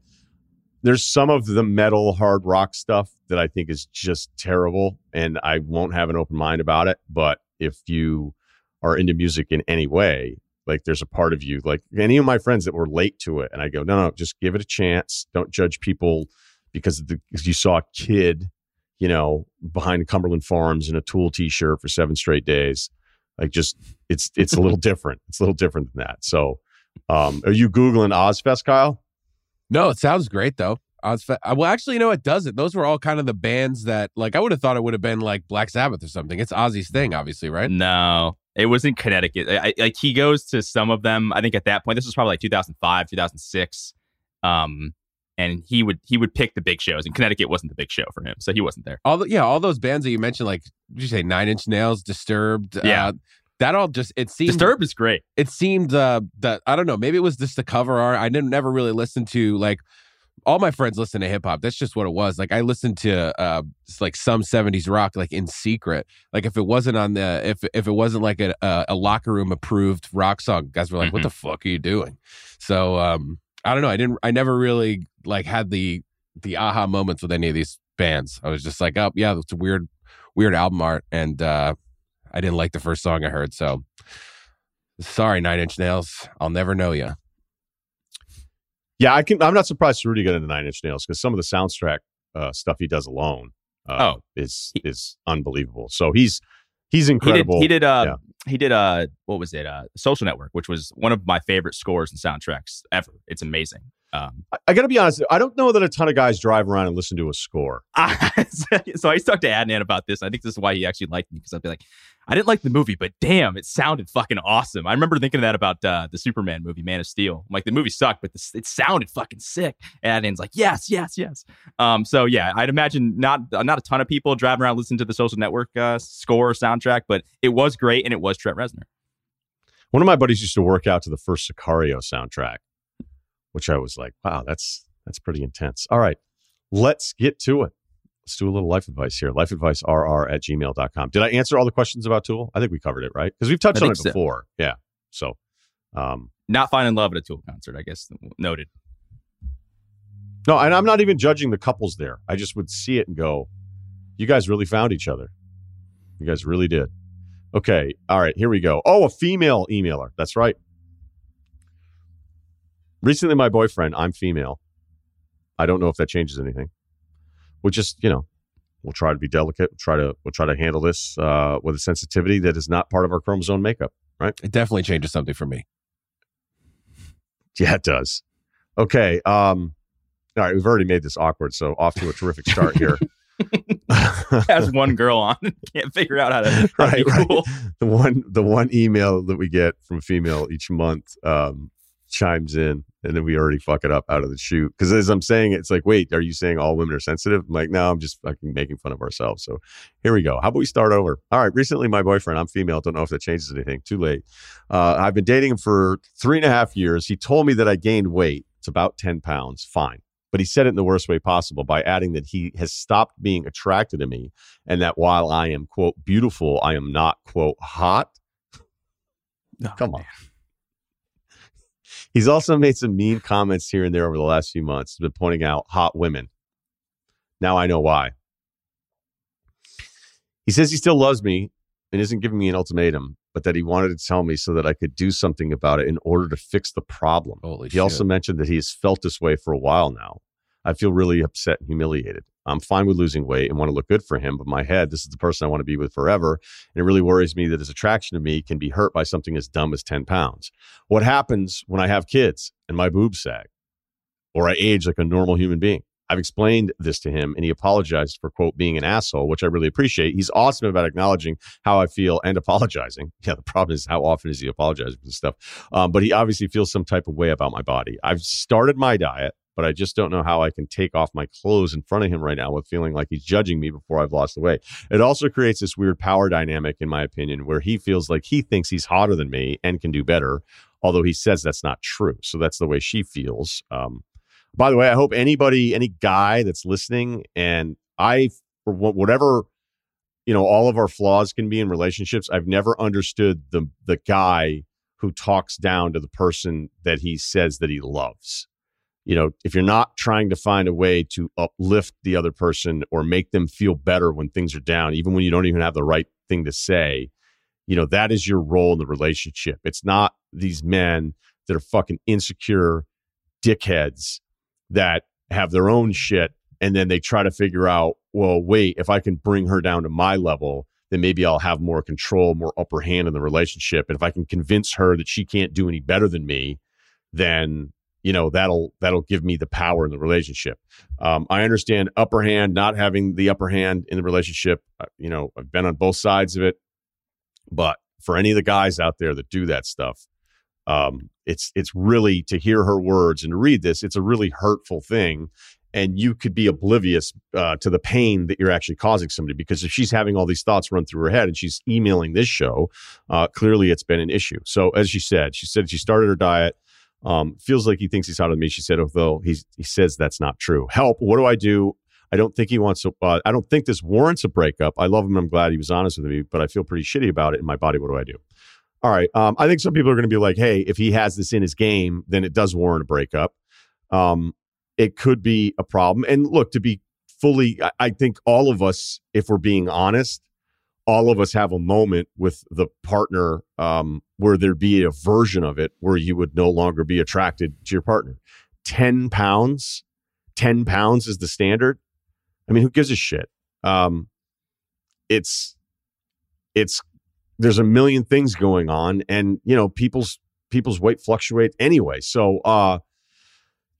there's some of the metal hard rock stuff that I think is just terrible, and I won't have an open mind about it. But if you are into music in any way, like there's a part of you like any of my friends that were late to it and i go no no just give it a chance don't judge people because, the, because you saw a kid you know behind cumberland farms in a tool t-shirt for seven straight days like just it's it's a little different it's a little different than that so um are you googling ozzfest kyle no it sounds great though Ozzfest. Uh, well, actually, you know, it doesn't. Those were all kind of the bands that, like, I would have thought it would have been like Black Sabbath or something. It's Ozzy's thing, obviously, right? No, it was in Connecticut. I, like he goes to some of them. I think at that point, this was probably like 2005, 2006. Um, and he would he would pick the big shows, and Connecticut wasn't the big show for him, so he wasn't there. All the, yeah, all those bands that you mentioned, like did you say Nine Inch Nails, Disturbed, yeah. Uh, that all just it seemed Disturbed is great. It seemed uh, that I don't know, maybe it was just the cover art. I didn't never really listen to like all my friends listen to hip hop. That's just what it was. Like I listened to uh like some 70s rock like in secret. Like if it wasn't on the if if it wasn't like a a, locker room approved rock song, guys were like, mm-hmm. "What the fuck are you doing?" So um I don't know. I didn't I never really like had the the aha moments with any of these bands. I was just like, "Oh, yeah, it's a weird weird album art and uh I didn't like the first song I heard." So sorry, 9 Inch Nails. I'll never know you. Yeah, I can. I'm not surprised Rudy got into Nine Inch Nails because some of the soundtrack uh, stuff he does alone uh, oh. is is unbelievable. So he's he's incredible. He did. He did. Uh, yeah. He did. Uh, what was it? Uh, Social Network, which was one of my favorite scores and soundtracks ever. It's amazing. Um, I, I got to be honest. I don't know that a ton of guys drive around and listen to a score. so I talked to Adnan about this. I think this is why he actually liked me because I'd be like, I didn't like the movie, but damn, it sounded fucking awesome. I remember thinking that about uh, the Superman movie, Man of Steel. I'm like the movie sucked, but the, it sounded fucking sick. And Adnan's like, yes, yes, yes. Um, so yeah, I'd imagine not not a ton of people driving around listening to the Social Network uh, score soundtrack, but it was great and it was Trent Reznor. One of my buddies used to work out to the first Sicario soundtrack, which I was like, wow, that's that's pretty intense. All right, let's get to it. Let's do a little life advice here. Life advice rr at gmail.com. Did I answer all the questions about Tool? I think we covered it, right? Because we've touched I on it think so. before. Yeah. So, um, Not finding love at a Tool concert, I guess. Noted. no, and I'm not even judging the couples there. I just would see it and go, you guys really found each other. You guys really did. Okay. All right. Here we go. Oh, a female emailer. That's right. Recently, my boyfriend, I'm female. I don't know if that changes anything. We'll just, you know, we'll try to be delicate. We'll try to, we'll try to handle this uh, with a sensitivity that is not part of our chromosome makeup. Right? It definitely changes something for me. Yeah, it does. Okay. Um, all right. We've already made this awkward. So off to a terrific start here. Has one girl on, can't figure out how to, how right, be right. The one the one email that we get from a female each month um, chimes in, and then we already fuck it up out of the chute. Because as I'm saying, it's like, wait, are you saying all women are sensitive? I'm like, no, I'm just fucking making fun of ourselves. So here we go. How about we start over? All right. Recently, my boyfriend, I'm female. Don't know if that changes anything. Too late. Uh, I've been dating him for three and a half years. He told me that I gained weight. It's about 10 pounds. Fine. But he said it in the worst way possible by adding that he has stopped being attracted to me and that while I am, quote, beautiful, I am not, quote, hot. Oh, Come on. He's also made some mean comments here and there over the last few months. He's been pointing out hot women. Now I know why. He says he still loves me and isn't giving me an ultimatum, but that he wanted to tell me so that I could do something about it in order to fix the problem. Holy he also mentioned that he has felt this way for a while now. I feel really upset and humiliated. I'm fine with losing weight and want to look good for him, but my head, this is the person I want to be with forever. And it really worries me that his attraction to me can be hurt by something as dumb as 10 pounds. What happens when I have kids and my boobs sag or I age like a normal human being? I've explained this to him and he apologized for, quote, being an asshole, which I really appreciate. He's awesome about acknowledging how I feel and apologizing. Yeah, the problem is how often is he apologizing for stuff? Um, but he obviously feels some type of way about my body. I've started my diet, but I just don't know how I can take off my clothes in front of him right now with feeling like he's judging me before I've lost the weight. It also creates this weird power dynamic, in my opinion, where he feels like he thinks he's hotter than me and can do better, although he says that's not true. So that's the way she feels. Um, by the way, I hope anybody, any guy that's listening, and I, for whatever, you know, all of our flaws can be in relationships, I've never understood the the guy who talks down to the person that he says that he loves. You know, if you're not trying to find a way to uplift the other person or make them feel better when things are down, even when you don't even have the right thing to say, you know, that is your role in the relationship. It's not these men that are fucking insecure dickheads that have their own shit and then they try to figure out, well, wait, if I can bring her down to my level, then maybe I'll have more control, more upper hand in the relationship. And if I can convince her that she can't do any better than me, then you know that'll that'll give me the power in the relationship. Um, I understand upper hand, not having the upper hand in the relationship. Uh, you know, I've been on both sides of it, but for any of the guys out there that do that stuff, um, it's it's really to hear her words and to read this. It's a really hurtful thing, and you could be oblivious uh, to the pain that you're actually causing somebody because if she's having all these thoughts run through her head and she's emailing this show, uh, clearly it's been an issue. So as she said, she said she started her diet. Um, feels like he thinks he's hotter than me. She said, although he's, he says that's not true. Help! What do I do? I don't think he wants to. Uh, I don't think this warrants a breakup. I love him. I'm glad he was honest with me, but I feel pretty shitty about it in my body. What do I do? All right. Um, I think some people are going to be like, hey, if he has this in his game, then it does warrant a breakup. Um, it could be a problem. And look, to be fully, I, I think all of us, if we're being honest, all of us have a moment with the partner um, where there'd be a version of it where you would no longer be attracted to your partner. 10 pounds, 10 pounds is the standard. I mean, who gives a shit? Um, it's, it's, there's a million things going on and, you know, people's, people's weight fluctuate anyway. So, uh,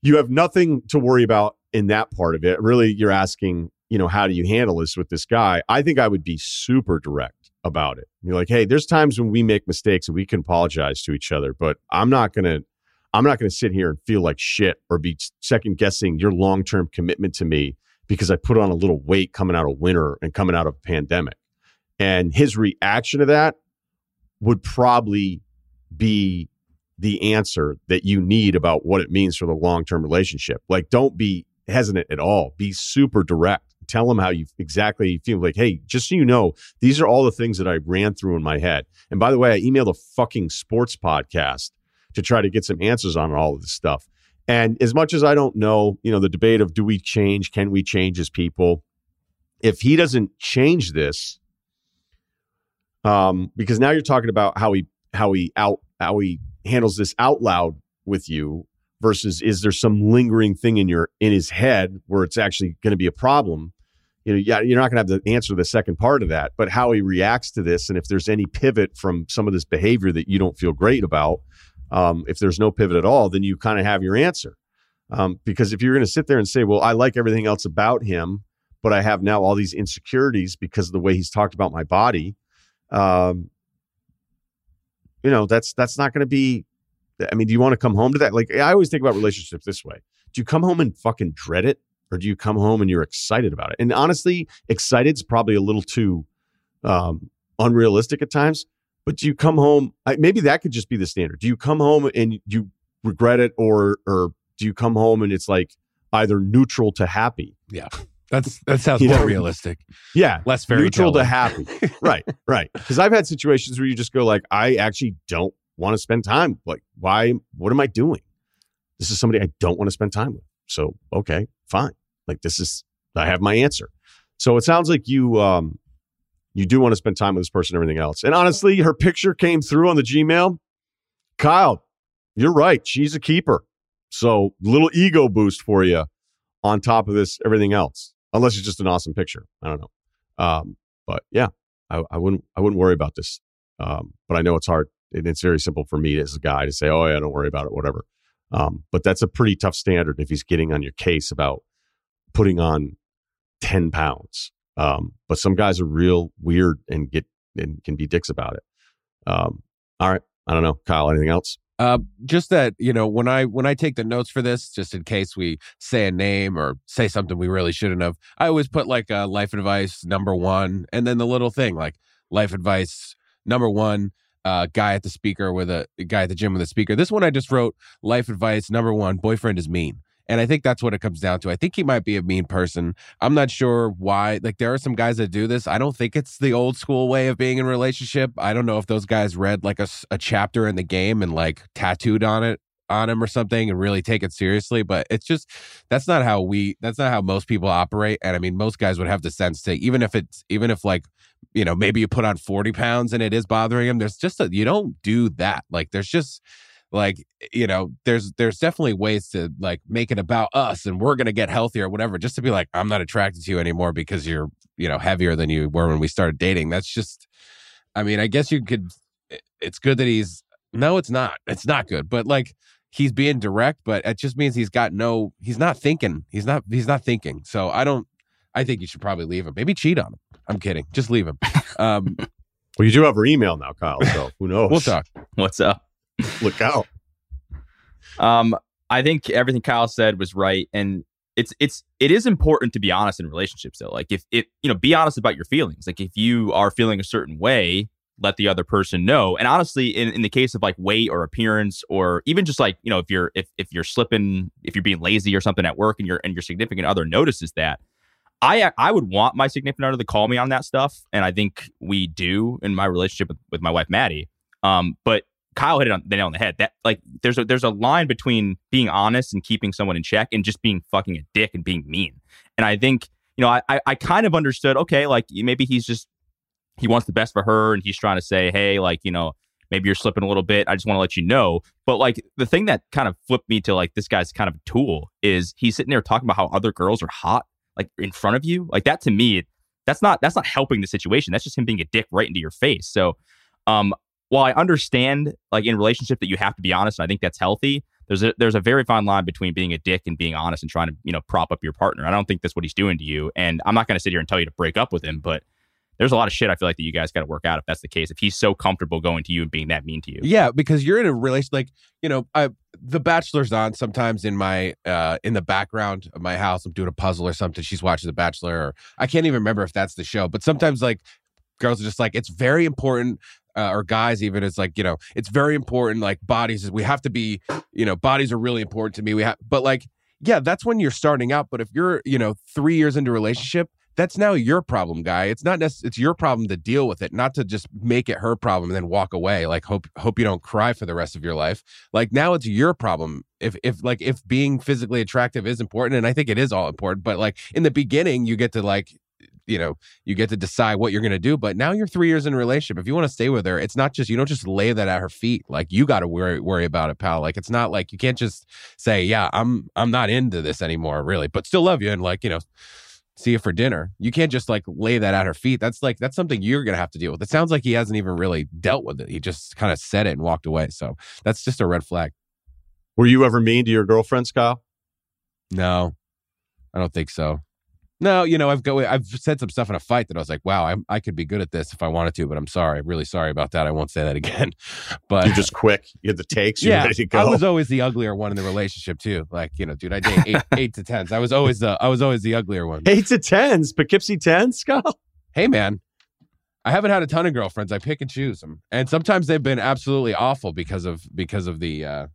you have nothing to worry about in that part of it. Really, you're asking, you know, how do you handle this with this guy? I think I would be super direct about it. You're like, hey, there's times when we make mistakes and we can apologize to each other, but I'm not gonna, I'm not gonna sit here and feel like shit or be second guessing your long term commitment to me because I put on a little weight coming out of winter and coming out of a pandemic. And his reaction to that would probably be the answer that you need about what it means for the long term relationship. Like, don't be hesitant at all. Be super direct. Tell them how you exactly feel. Like, hey, just so you know, these are all the things that I ran through in my head. And by the way, I emailed a fucking sports podcast to try to get some answers on all of this stuff. And as much as I don't know, you know, the debate of do we change, can we change as people? If he doesn't change this, um, because now you're talking about how he how he out how he handles this out loud with you versus is there some lingering thing in your in his head where it's actually going to be a problem? You know yeah you're not going to have to answer to the second part of that but how he reacts to this and if there's any pivot from some of this behavior that you don't feel great about um, if there's no pivot at all then you kind of have your answer. Um, because if you're going to sit there and say well i like everything else about him but i have now all these insecurities because of the way he's talked about my body um, you know that's that's not going to be i mean do you want to come home to that? Like i always think about relationships this way. Do you come home and fucking dread it or do you come home and you're excited about it? And honestly excited's probably a little too um, unrealistic at times but do you come home I, maybe that could just be the standard. Do you come home and you regret it or or do you come home and it's like either neutral to happy? Yeah. That's that sounds more know, realistic. yeah. Less neutral to happy. Right right. Because i've had situations where you just go like i actually don't want to spend time like why what am i doing? This is somebody i don't want to spend time with. So okay fine. Like this is i have my answer. So it sounds like you um you do want to spend time with this person everything else. And honestly her picture came through on the gmail. Kyle you're right she's a keeper. So little ego boost for you on top of this everything else. Unless it's just an awesome picture i don't know. Um, but yeah, I, I wouldn't I wouldn't worry about this. Um, but I know it's hard and it's very simple for me as a guy to say, oh yeah, don't worry about it, whatever. Um, but that's a pretty tough standard if he's getting on your case about putting on ten pounds. Um, but some guys are real weird and get and can be dicks about it. Um, all right, I don't know, Kyle. Anything else? Uh, just that you know when I when I take the notes for this, just in case we say a name or say something we really shouldn't have, I always put like a life advice number one, and then the little thing like life advice number one. Uh, guy at the speaker with a, a guy at the gym with a speaker. This one I just wrote life advice number one. Boyfriend is mean. And I think that's what it comes down to. I think he might be a mean person. I'm not sure why. Like there are some guys that do this. I don't think it's the old school way of being in a relationship. I don't know if those guys read like a, a chapter in the game and like tattooed on it on him or something and really take it seriously. But it's just that's not how we that's not how most people operate. And I mean most guys would have the sense to even if it's even if like you know maybe you put on 40 pounds and it is bothering him, there's just a you don't do that. Like there's just like eh, you know there's there's definitely ways to like make it about us and we're gonna get healthier or whatever just to be like i'm not attracted to you anymore because you're you know heavier than you were when we started dating that's just i mean i guess you could eh, it's good that he's no it's not it's not good but like he's being direct but it just means he's got no he's not thinking he's not he's not thinking so i don't i think you should probably leave him maybe cheat on him i'm kidding just leave him um Well, you do have her email now, Kyle. So who knows? we'll talk What's up? Look out. Um, I think everything Kyle said was right, and it's it's it is important to be honest in relationships. Though, like if if you know, be honest about your feelings. Like if you are feeling a certain way, let the other person know. And honestly, in in the case of like weight or appearance, or even just like you know, if you're if if you're slipping, if you're being lazy or something at work, and your and your significant other notices that. I, I would want my significant other to call me on that stuff, and I think we do in my relationship with, with my wife Maddie. Um, but Kyle hit it on the nail on the head. That like there's a there's a line between being honest and keeping someone in check and just being fucking a dick and being mean. And I think you know I I, I kind of understood. Okay, like maybe he's just he wants the best for her and he's trying to say, hey, like you know maybe you're slipping a little bit. I just want to let you know. But like the thing that kind of flipped me to like this guy's kind of a tool is he's sitting there talking about how other girls are hot like in front of you. Like that to me, that's not that's not helping the situation. That's just him being a dick right into your face. So um while I understand like in relationship that you have to be honest, and I think that's healthy. There's a there's a very fine line between being a dick and being honest and trying to you know prop up your partner. I don't think that's what he's doing to you. And I'm not going to sit here and tell you to break up with him, but there's a lot of shit I feel like that you guys got to work out if that's the case. If he's so comfortable going to you and being that mean to you, Yeah, because you're in a relation like you know, I the Bachelor's on sometimes in my uh in the background of my house. I'm doing a puzzle or something. She's watching The Bachelor, or I can't even remember if that's the show. But sometimes like girls are just like, it's very important. uh, or guys even it's like you know it's very important like bodies we have to be you know bodies are really important to me we have but like yeah that's when you're starting out but if you're you know three years into a relationship that's now your problem guy. It's not necessarily it's your problem to deal with it not to just make it her problem and then walk away like hope hope you don't cry for the rest of your life. Like now it's your problem. If if like if being physically attractive is important and i think it is all important but like in the beginning you get to like you know you get to decide what you're going to do but now you're three years in a relationship. If you want to stay with her it's not just you don't just lay that at her feet. Like you got to worry worry about it pal. Like it's not like you can't just say yeah i'm i'm not into this anymore really but still love you and like you know see you for dinner. You can't just like lay that at her feet. That's like that's something you're gonna have to deal with. It sounds like he hasn't even really dealt with it. He just kind of said it and walked away. So that's just a red flag. Were you ever mean to your girlfriends, Kyle? no. I don't think so no, you know, I've go I've said some stuff in a fight that I was like, wow, I I could be good at this if I wanted to, but I'm sorry, really sorry about that. I won't say that again. But You're just quick. You had the takes. You're yeah, ready to go. I was always the uglier one in the relationship too. Like, you know, dude, I date eight, eight to tens. I was always the I was always the uglier one. Eight to tens, Poughkeepsie tens, Kyle. Hey, man, I haven't had a ton of girlfriends. I pick and choose them, and sometimes they've been absolutely awful because of because of the uh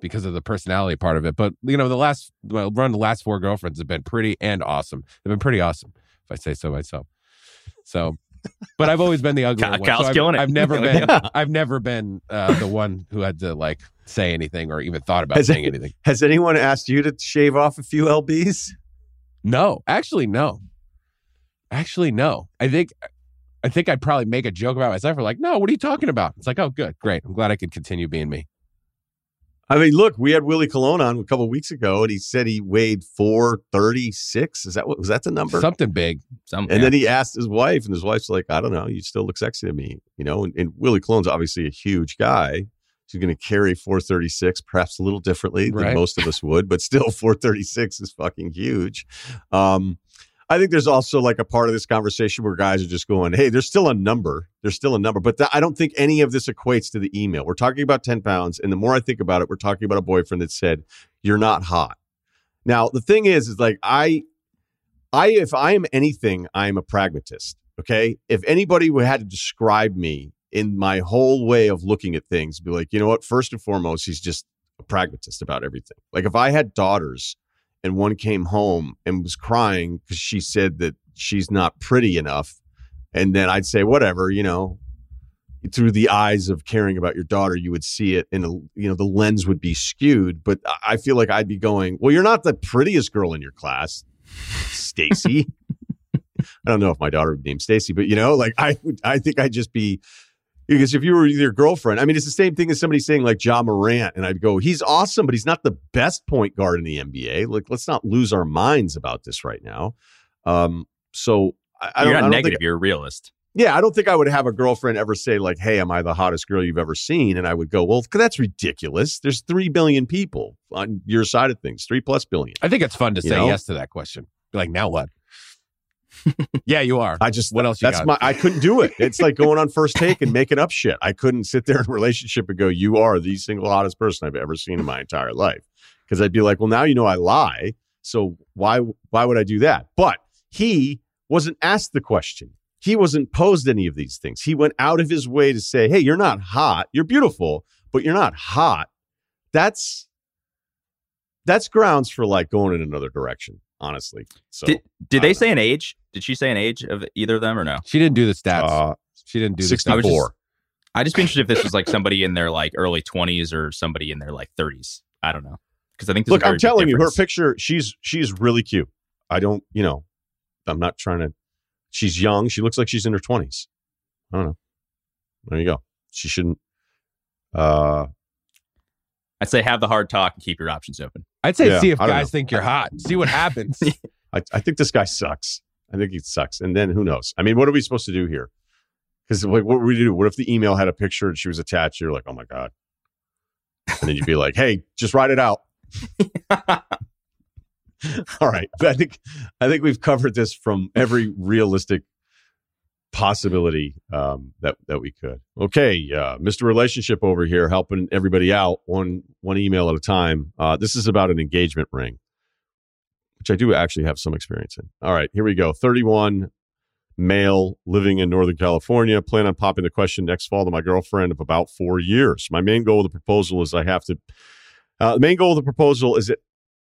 because of the personality part of it. But you know, the last well, run the last four girlfriends have been pretty and awesome. They've been pretty awesome, if I say so myself. So, but I've always been the ugly Cal- one. Cal's so I've, it. I've never Yeah. been. I've never been uh, the one who had to like say anything or even thought about Has saying it- anything. Has anyone asked you to shave off a few lbs? No, actually, no. Actually, no. I think. I think I'd probably make a joke about myself. Or like, no, what are you talking about? It's like, oh, good, great. I'm glad I could continue being me. I mean, look, we had Willie Colon on a couple of weeks ago, and he said he weighed four thirty six. Is that what was that the number? Something big. Some, and yeah. then he asked his wife, and his wife's like, "I don't know, you still look sexy to me," you know. And, and Willie Colon's obviously a huge guy. She's going to carry 436, perhaps a little differently than most of us would, but still 436 is fucking huge. Um, I think there's also like a part of this conversation where guys are just going, "Hey, there's still a number. There's still a number." But th- I don't think any of this equates to the email. We're talking about 10 pounds, and the more I think about it, we're talking about a boyfriend that said, "You're not hot." Now, the thing is, is like I, I if I am anything, I am a pragmatist. Okay, if anybody had to describe me in my whole way of looking at things, be like, you know what? First and foremost, he's just a pragmatist about everything. Like if I had daughters and one came home and was crying because she said that she's not pretty enough, and then I'd say, whatever, you know, through the eyes of caring about your daughter, you would see it in a, you know, the lens would be skewed. But I feel like I'd be going, well, you're not the prettiest girl in your class, Stacy. I don't know if my daughter would be named Stacy, but you know, like I I think I'd just be because if you were your girlfriend, I mean, it's the same thing as somebody saying like Ja Morant, and I'd go, he's awesome, but he's not the best point guard in the NBA. Like, let's not lose our minds about this right now. Um, so I, I don't, you're I not don't negative. Think, you're a realist. yeah, I don't think I would have a girlfriend ever say like, "Hey, am I the hottest girl you've ever seen?" And I would go, "Well, that's ridiculous. There's three billion people on your side of things, three plus billion. I think it's fun to You say know? yes to that question. Like, now what? Yeah, you are. I just What else you That's got? my. I couldn't do it. It's like going on first take and making up shit. I couldn't sit there in a relationship and go, "You are the single hottest person I've ever seen in my entire life," because I'd be like, "Well, now you know I lie, so why why would I do that?" But he wasn't asked the question. He wasn't posed any of these things. He went out of his way to say, "Hey, you're not hot. You're beautiful, but you're not hot." That's that's grounds for like going in another direction. Honestly, so Did, did they don't say an age? Did she say an age of either of them or no? She didn't do the stats. uh, she didn't do the stats. was just- four. I'd just be interested if this was like somebody in their like early 20s or somebody in their like 30s. I don't know. Because I think Look, I'm telling you, her picture, she's she's really cute. I don't, you know, I'm not trying to. She's young. She looks like she's in her 20s. I don't know. There you go. She shouldn't. Uh, I'd say have the hard talk and keep your options open. I'd say Yeah, see if guys know. think you're hot. See what happens. I, I think this guy sucks. I think he sucks. And then who knows? I mean, what are we supposed to do here? Because like, what would we do? What if the email had a picture and she was attached? You're like, oh my god. And then you'd be like, hey, just write it out. All right. I think I think we've covered this from every realistic possibility um, that that we could. Okay, uh, Mr. Relationship over here helping everybody out one one email at a time. Uh, this is about an engagement ring, which I do actually have some experience in. All right, here we go. Thirty one. male living in Northern California. Plan on popping the question next fall to my girlfriend of about four years. My main goal of the proposal is I have to. Uh, the main goal of the proposal is it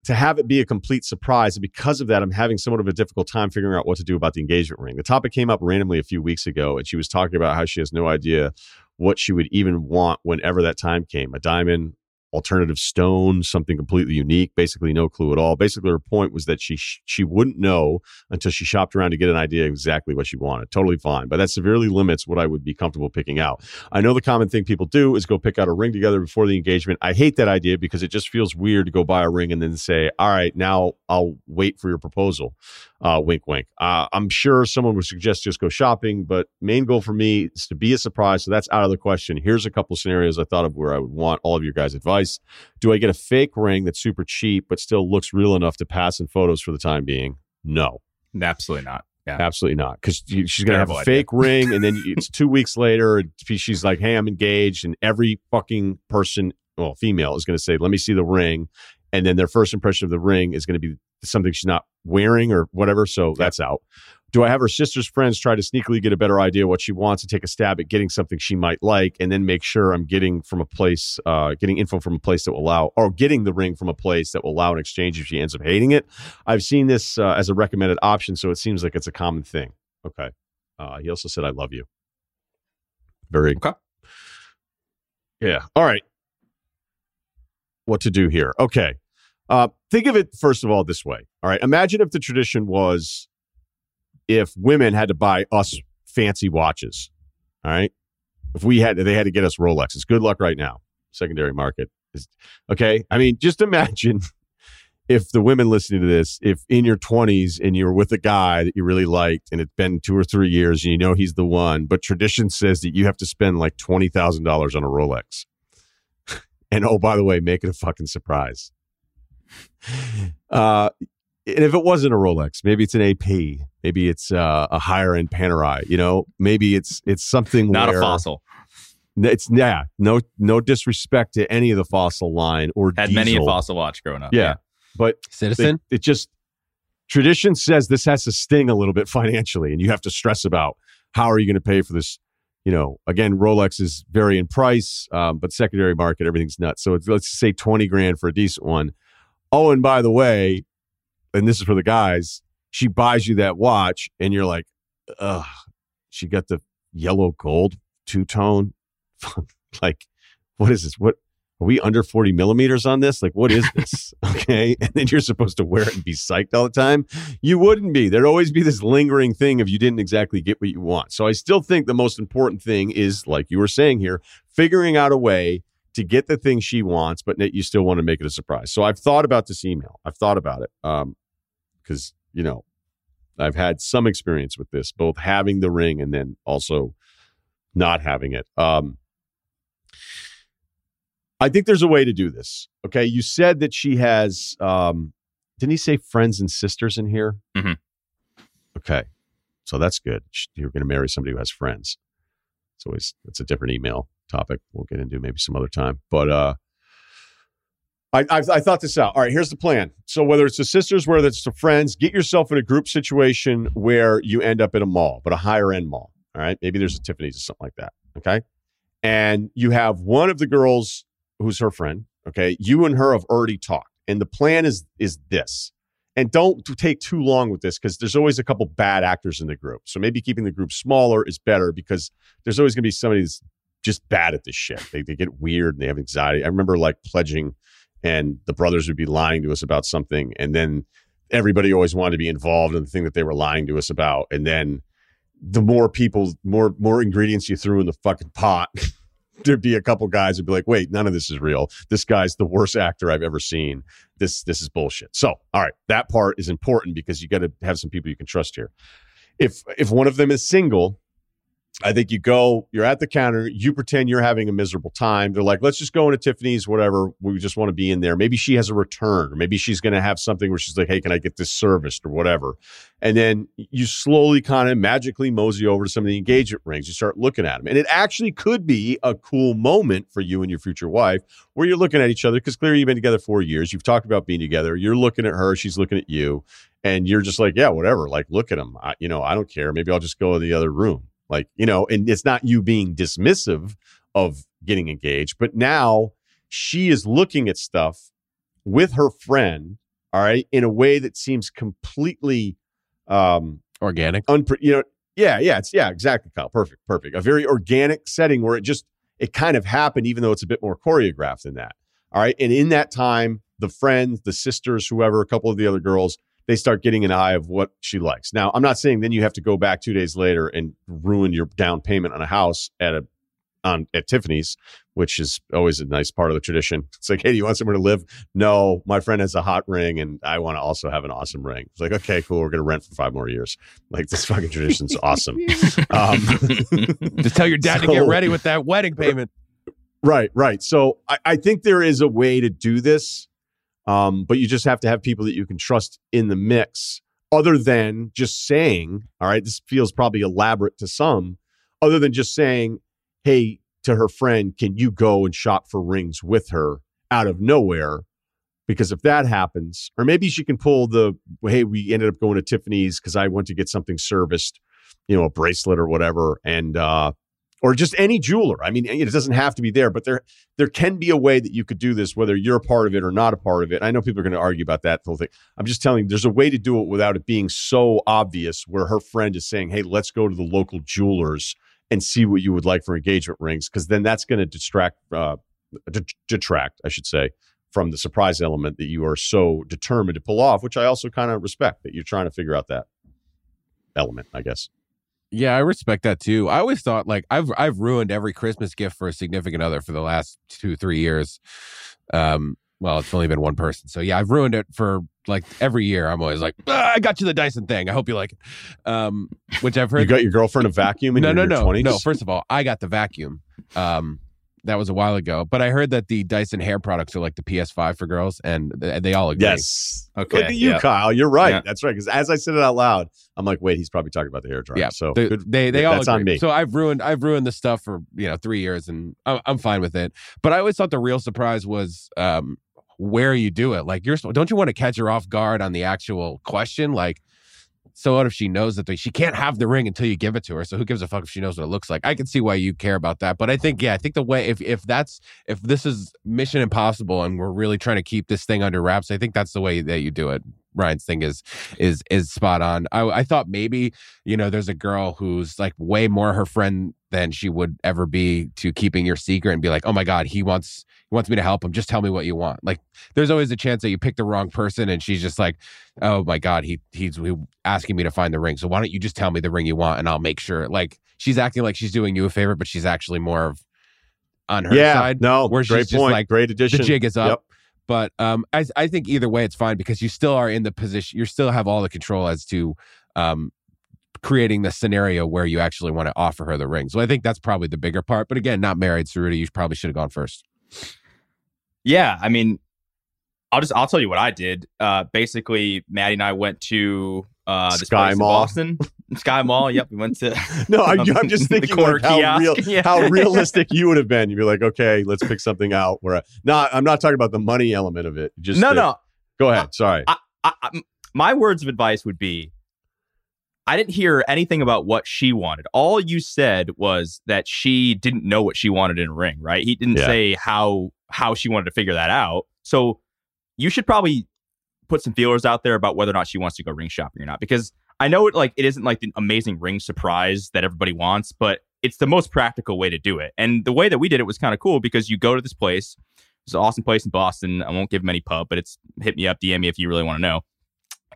to have it be a complete surprise. And because of that, I'm having somewhat of a difficult time figuring out what to do about the engagement ring. The topic came up randomly a few weeks ago, and she was talking about how she has no idea what she would even want whenever that time came a diamond, alternative stone, something completely unique, basically no clue at all. Basically, her point was that she she wouldn't know until she shopped around to get an idea exactly what she wanted. Totally fine, but that severely limits what I would be comfortable picking out. I know the common thing people do is go pick out a ring together before the engagement. I hate that idea because it just feels weird to go buy a ring and then say, "All right, now I'll wait for your proposal." Uh, wink, wink. Uh, I'm sure someone would suggest just go shopping, but main goal for me is to be a surprise. So that's out of the question. Here's a couple scenarios I thought of where I would want all of your guys' advice. Do I get a fake ring that's super cheap but still looks real enough to pass in photos for the time being? No, Absolutely not. Yeah. absolutely not. Because she's to have a idea. fake ring, and then it's two weeks later, she's like, "Hey, I'm engaged," and every fucking person, well, female, is going to say, "Let me see the ring," and then their first impression of the ring is going to be something she's not wearing or whatever. So that's out. Do I have her sister's friends try to sneakily get a better idea what she wants and take a stab at getting something she might like, and then make sure I'm getting from a place, uh, getting info from a place that will allow, or getting the ring from a place that will allow an exchange if she ends up hating it? I've seen this uh, as a recommended option, so it seems like it's a common thing. Okay. Uh, he also said, "I love you." Very Okay. Yeah. All right. What to do here? Okay. Uh, think of it first of all this way. All right. Imagine if the tradition was if women had to buy us fancy watches. All right. If we had, they had to get us Rolexes. Good luck right now. Secondary market is okay. I mean, just imagine if the women listening to this, if in your 20s and you're with a guy that you really liked and it's been two or three years and you know he's the one, but tradition says that you have to spend like $20,000 on a Rolex. And oh, by the way, make it a fucking surprise. Uh, and if it wasn't a Rolex, maybe it's an AP, maybe it's uh, a higher end Panerai, you know, maybe it's it's something Not where- a fossil. It's yeah, no no disrespect to any of the fossil line or Had many a fossil watch growing up. Yeah, but Citizen. it, it just tradition says this has to sting a little bit financially, and you have to stress about how are you going to pay for this. You know, again, Rolex is vary in price, um, but secondary market everything's nuts. So let's say twenty grand for a decent one. Oh, and by the way, and this is for the guys, she buys you that watch, and you're like, ugh, she got the yellow gold two tone. like, what is this? What are we under 40 millimeters on this? Like, what is this? okay. And then you're supposed to wear it and be psyched all the time. You wouldn't be. There'd always be this lingering thing if you didn't exactly get what you want. So I still think the most important thing is, like you were saying here, figuring out a way to get the thing she wants, but that you still want to make it a surprise. So I've thought about this email. I've thought about it. Um, because, you know, I've had some experience with this, both having the ring and then also not having it. Um, I think there's a way to do this. Okay. You said that she has, um, didn't he say friends and sisters in here? Mhm. Okay. So that's good. You're going to marry somebody who has friends. It's always, it's a different email topic we'll get into maybe some other time. But, uh, I, I, I thought this out. All right, here's the plan. So whether it's the sisters, whether it's the friends, get yourself in a group situation where you end up at a mall, but a higher end mall. All right, maybe there's a Tiffany's or something like that. Okay, and you have one of the girls who's her friend. Okay, you and her have already talked, and the plan is is this. And don't take too long with this because there's always a couple bad actors in the group. So maybe keeping the group smaller is better because there's always going to be somebody that's just bad at this shit. They, they get weird and they have anxiety. I remember like pledging and the brothers would be lying to us about something and then everybody always wanted to be involved in the thing that they were lying to us about and then the more people more more ingredients you threw in the fucking pot there'd be a couple guys who'd be like wait none of this is real. This guy's the worst actor i've ever seen. This this is bullshit. So all right that part is important because you got to have some people you can trust here. If if one of them is single I think you go, you're at the counter, you pretend you're having a miserable time. They're like, let's just go into Tiffany's, whatever. We just want to be in there. Maybe she has a return, or maybe she's going to have something where she's like, hey, can I get this serviced or whatever? And then you slowly kind of magically mosey over to some of the engagement rings. You start looking at them. And it actually could be a cool moment for you and your future wife where you're looking at each other because clearly you've been together four years. You've talked about being together. You're looking at her, she's looking at you. and you're just like, yeah, whatever. Like, look at them. I, you know, I don't care. Maybe I'll just go to the other room. Like, you know, and it's not you being dismissive of getting engaged, but now she is looking at stuff with her friend, all right, in a way that seems completely um Organic. unpre- you know, yeah, yeah, it's yeah, exactly, Kyle. Perfect, perfect. A very organic setting where it just it kind of happened, even though it's a bit more choreographed than that. All right. And in that time, the friends, the sisters, whoever, a couple of the other girls, they start getting an eye of what she likes. Now, I'm not saying then you have to go back two days later and ruin your down payment on a house at a on at Tiffany's, which is always a nice part of the tradition. It's like, hey, do you want somewhere to live? No, my friend has a hot ring, and I want to also have an awesome ring. It's like, okay, cool, we're gonna rent for five more years. Like this fucking tradition's awesome. Um, Just tell your dad to get ready with that wedding payment. Right, right. So I, I think there is a way to do this, um, but you just have to have people that you can trust in the mix, other than just saying, all right, this feels probably elaborate to some, other than just saying, hey, to her friend, can you go and shop for rings with her out of nowhere? Because if that happens, or maybe she can pull the, hey, we ended up going to Tiffany's because I went to get something serviced, you know, a bracelet or whatever. And, uh, or just any jeweler. I mean, it doesn't have to be there, but there there can be a way that you could do this, whether you're a part of it or not a part of it. I know people are going to argue about that whole thing. I'm just telling you, there's a way to do it without it being so obvious. Where her friend is saying, "Hey, let's go to the local jewelers and see what you would like for engagement rings," because then that's going to distract, uh, detract, I should say, from the surprise element that you are so determined to pull off. Which I also kind of respect that you're trying to figure out that element. I guess. Yeah, I respect that too. I always thought like I've I've ruined every Christmas gift for a significant other for the last two three years. Um, well, it's only been one person, so yeah, I've ruined it for like every year. I'm always like, "Ah, I got you the Dyson thing. I hope you like it. Um, which I've heard. You got your girlfriend a vacuum in no, your, no, no, 20s? no. First of all, I got the vacuum. Um, that was a while ago, but I heard that the Dyson hair products are like the PS5 for girls, and th- they all agree. Yes. Okay, Look at you, yeah. Kyle. You're right. Yeah. That's right. Because as I said it out loud, I'm like, wait, he's probably talking about the hair dryer. Yeah, So they good. they, they Yeah, all that's agree. on me. So I've ruined I've ruined the stuff for you know three years, and I'm, I'm fine with it. But I always thought the real surprise was um, where you do it. Like you're don't you want to catch her off guard on the actual question? Like, so what if she knows that she can't have the ring until you give it to her? So who gives a fuck if she knows what it looks like? I can see why you care about that, but I think yeah, I think the way if if that's if this is Mission Impossible and we're really trying to keep this thing under wraps, I think that's the way that you do it. Ryen's thing is is is spot on. I I thought maybe you know there's a girl who's like way more her friend than she would ever be to keeping your secret and be like, oh my god, he wants he wants me to help him. Just tell me what you want. Like there's always a chance that you pick the wrong person and she's just like, oh my god, he he's he asking me to find the ring. So why don't you just tell me the ring you want and I'll make sure. Like she's acting like she's doing you a favor, but she's actually more of on her yeah. side. no. where she's great just point. like, great addition. The jig is up. Yep. But um, I I think either way it's fine because you still are in the position. You still have all the control as to um, creating the scenario where you actually want to offer her the ring. So I think that's probably the bigger part. But again, not married, so Rudy, you probably should have gone first. Yeah, I mean, I'll just I'll tell you what I did. Uh, basically, Maddie and I went to uh, this Sky Mall. Boston, Sky Mall. Yep, we went to. No, I, um, I'm just thinking like how kiosk. real, Yeah. how realistic you would have been. You'd be like, okay, let's pick something out. Where, not, I'm not talking about the money element of it. Just no, no. Go ahead. Sorry. I, I, I- my words of advice would be I didn't hear anything about what she wanted. All you said was that she didn't know what she wanted in a ring, right? He didn't Yeah. say how how she wanted to figure that out. So you should probably put some feelers out there about whether or not she wants to go ring shopping or not because I know it like it isn't like the amazing ring surprise that everybody wants, but it's the most practical way to do it. And the way that we did it was kind of cool because you go to this place. It's an awesome place in Boston. I won't give them any pub, but it's hit me up, DM me if you really want to know.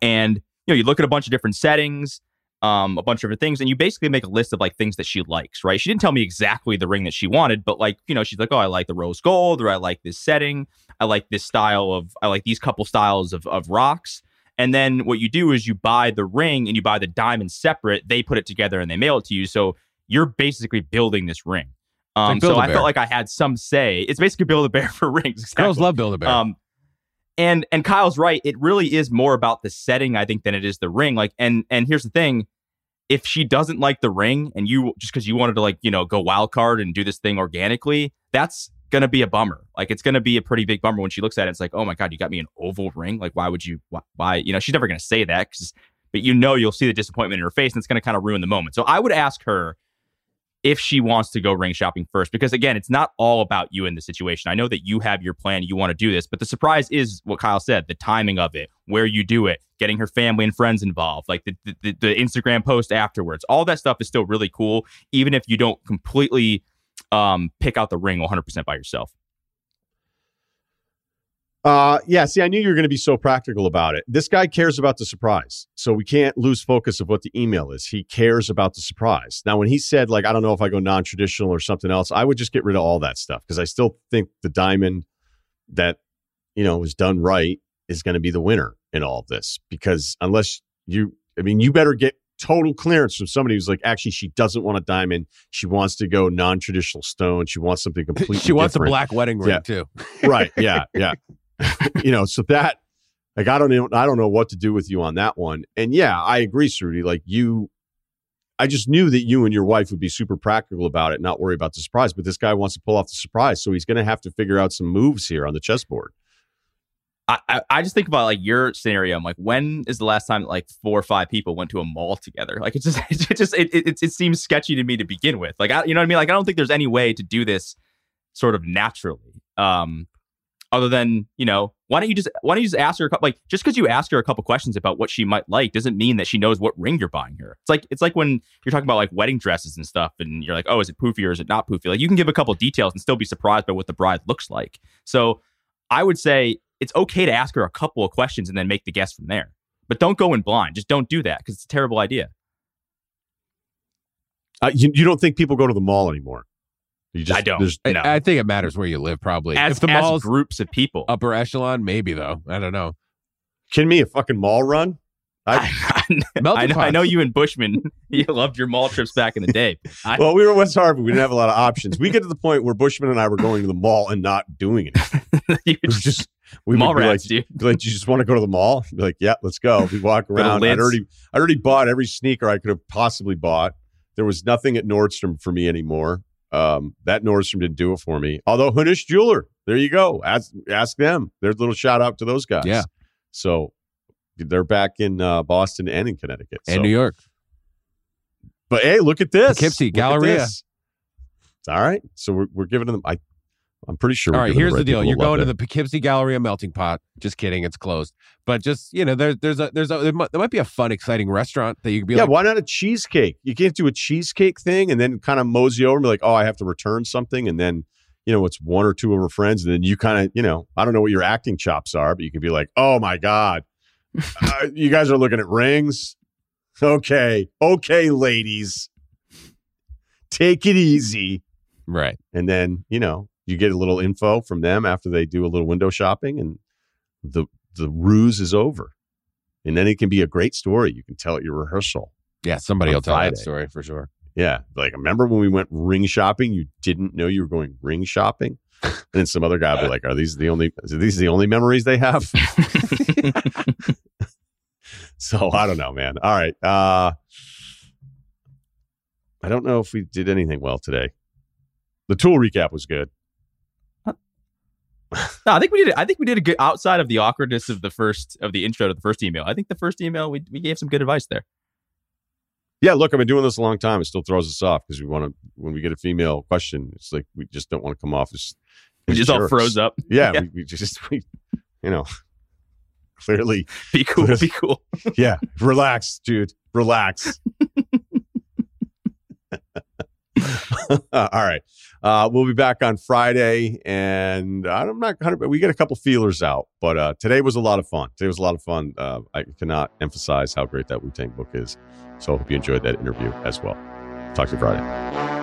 And you know, you look at a bunch of different settings, um, a bunch of different things, and you basically make a list of like things that she likes, right? She didn't tell me exactly the ring that she wanted, but like, you know, she's like, oh, I like the rose gold, or I like this setting, I like this style of, I like these couple styles of of rocks. And then what you do is you buy the ring and you buy the diamond separate. They put it together and they mail it to you. So you're basically building this ring. Um, like so I felt like I had some say. It's basically build a bear for rings. Exactly. Girls love Build a Bear. Um, and and Kyle's right. It really is more about the setting, I think, than it is the ring. Like, and and here's the thing: if she doesn't like the ring, and you just because you wanted to like you know go wild card and do this thing organically, that's gonna be a bummer. Like it's gonna be a pretty big bummer when she looks at it. It's like, oh my god, you got me an oval ring. Like why would you? Why? You know, she's never gonna say that because, but you know, you'll see the disappointment in her face, and it's gonna kind of ruin the moment. So I would ask her if she wants to go ring shopping first, because again, it's not all about you in the situation. I know that you have your plan, you want to do this, but the surprise is what Kyle said: the timing of it, where you do it, getting her family and friends involved, like the the, the Instagram post afterwards. All that stuff is still really cool, even if you don't completely um, pick out the ring 100% by yourself. Uh, yeah. See, I knew you were going to be so practical about it. This guy cares about the surprise, so we can't lose focus of what the email is. He cares about the surprise. Now, when he said like, I don't know if I go non-traditional or something else, I would just get rid of all that stuff because I still think the diamond that you know was done right is going to be the winner in all of this. Because unless you, I mean, you better get total clearance from somebody who's like, actually, she doesn't want a diamond. She wants to go non-traditional stone. She wants something completely. she wants different. a black wedding ring Yeah. too. right yeah yeah you know so that like i don't know i don't know what to do with you on that one and yeah i agree Ceruti. like you i just knew that you and your wife would be super practical about it not worry about the surprise but this guy wants to pull off the surprise so he's going to have to figure out some moves here on the chessboard I, I, just think about like your scenario. I'm like, when is the last time like four or five people went to a mall together? Like it's just, it just, it, it, it seems sketchy to me to begin with. Like, I, you know what I mean? Like, I don't think there's any way to do this sort of naturally. Um, other than you know, why don't you just why don't you just ask her a couple like just because you ask her a couple questions about what she might like doesn't mean that she knows what ring you're buying her. It's like it's like when you're talking about like wedding dresses and stuff, and you're like, oh, is it poofy or is it not poofy? Like you can give a couple details and still be surprised by what the bride looks like. So I would say it's okay to ask her a couple of questions and then make the guess from there. But don't go in blind. Just don't do that because it's a terrible idea. uh, you, you don't think people go to the mall anymore you just I don't. there's- I, No. I think it matters where you live, probably. As, if the as mall's groups of people. upper echelon, maybe though. I don't know. Can me a fucking mall run I, I, Melting know, I know you and Bushman, you loved your mall trips back in the day. I, well we were West Hartford we didn't have a lot of options we get to the point where bushman and i were going to the mall and not doing it you we just we mall would be like, rats, dude. Be like, you just want to go to the mall? Be like, yeah, let's go. We walk around. I'd already, I already bought every sneaker I could have possibly bought. There was nothing at Nordstrom for me anymore. Um, that Nordstrom didn't do it for me. Although Hunish Jeweler, there you go. Ask, ask them. There's a little shout out to those guys. Yeah. So they're back in uh, Boston and in Connecticut. And So- New York. But hey, look at this. Poughkeepsie, Look at Galleria. this. All right. So we're, we're giving them. I, I'm pretty sure. All right, here's right the deal. You're going to the Poughkeepsie Galleria melting pot. Just kidding, it's closed. But just you know, there's there's a there's a there might, there might be a fun, exciting restaurant that you could be yeah, like, why not a cheesecake? You can't do a cheesecake thing and then kind of mosey over and be like, oh, I have to return something. And then, you know, it's one or two of her friends. And then you kind of, you know, I don't know what your acting chops are, but you could be like, oh my God, uh, you guys are looking at rings. Okay. Okay, ladies. Take it easy. right. And then, you know, you get a little info from them after they do a little window shopping and the the ruse is over. And then it can be a great story. You can tell at your rehearsal. Yeah, somebody will tell Friday. that story for sure. Yeah. Like, remember when we went ring shopping? You didn't know you were going ring shopping? And then some other guy would be like, Are these the only are these the only memories they have? so I don't know, man. All right. Uh I don't know if we did anything well today. The tool recap was good. No, I think we did. I think we did a good outside of the awkwardness of the first of the intro to the first email. I think the first email we we gave some good advice there. Yeah, look, I've been doing this a long time. It still throws us off because we want to when we get a female question, it's like we just don't want to come off as We as just all froze up. Yeah, Yeah. We, we just we you know clearly Be cool. Be cool. yeah, relax, dude. Relax. All right. Uh, we'll be back on Friday, and I'm not 100. We get a couple feelers out, but uh, today was a lot of fun. Today was a lot of fun. Uh, I cannot emphasize how great that Wu Tang book is. So I hope you enjoyed that interview as well. Talk to you Friday.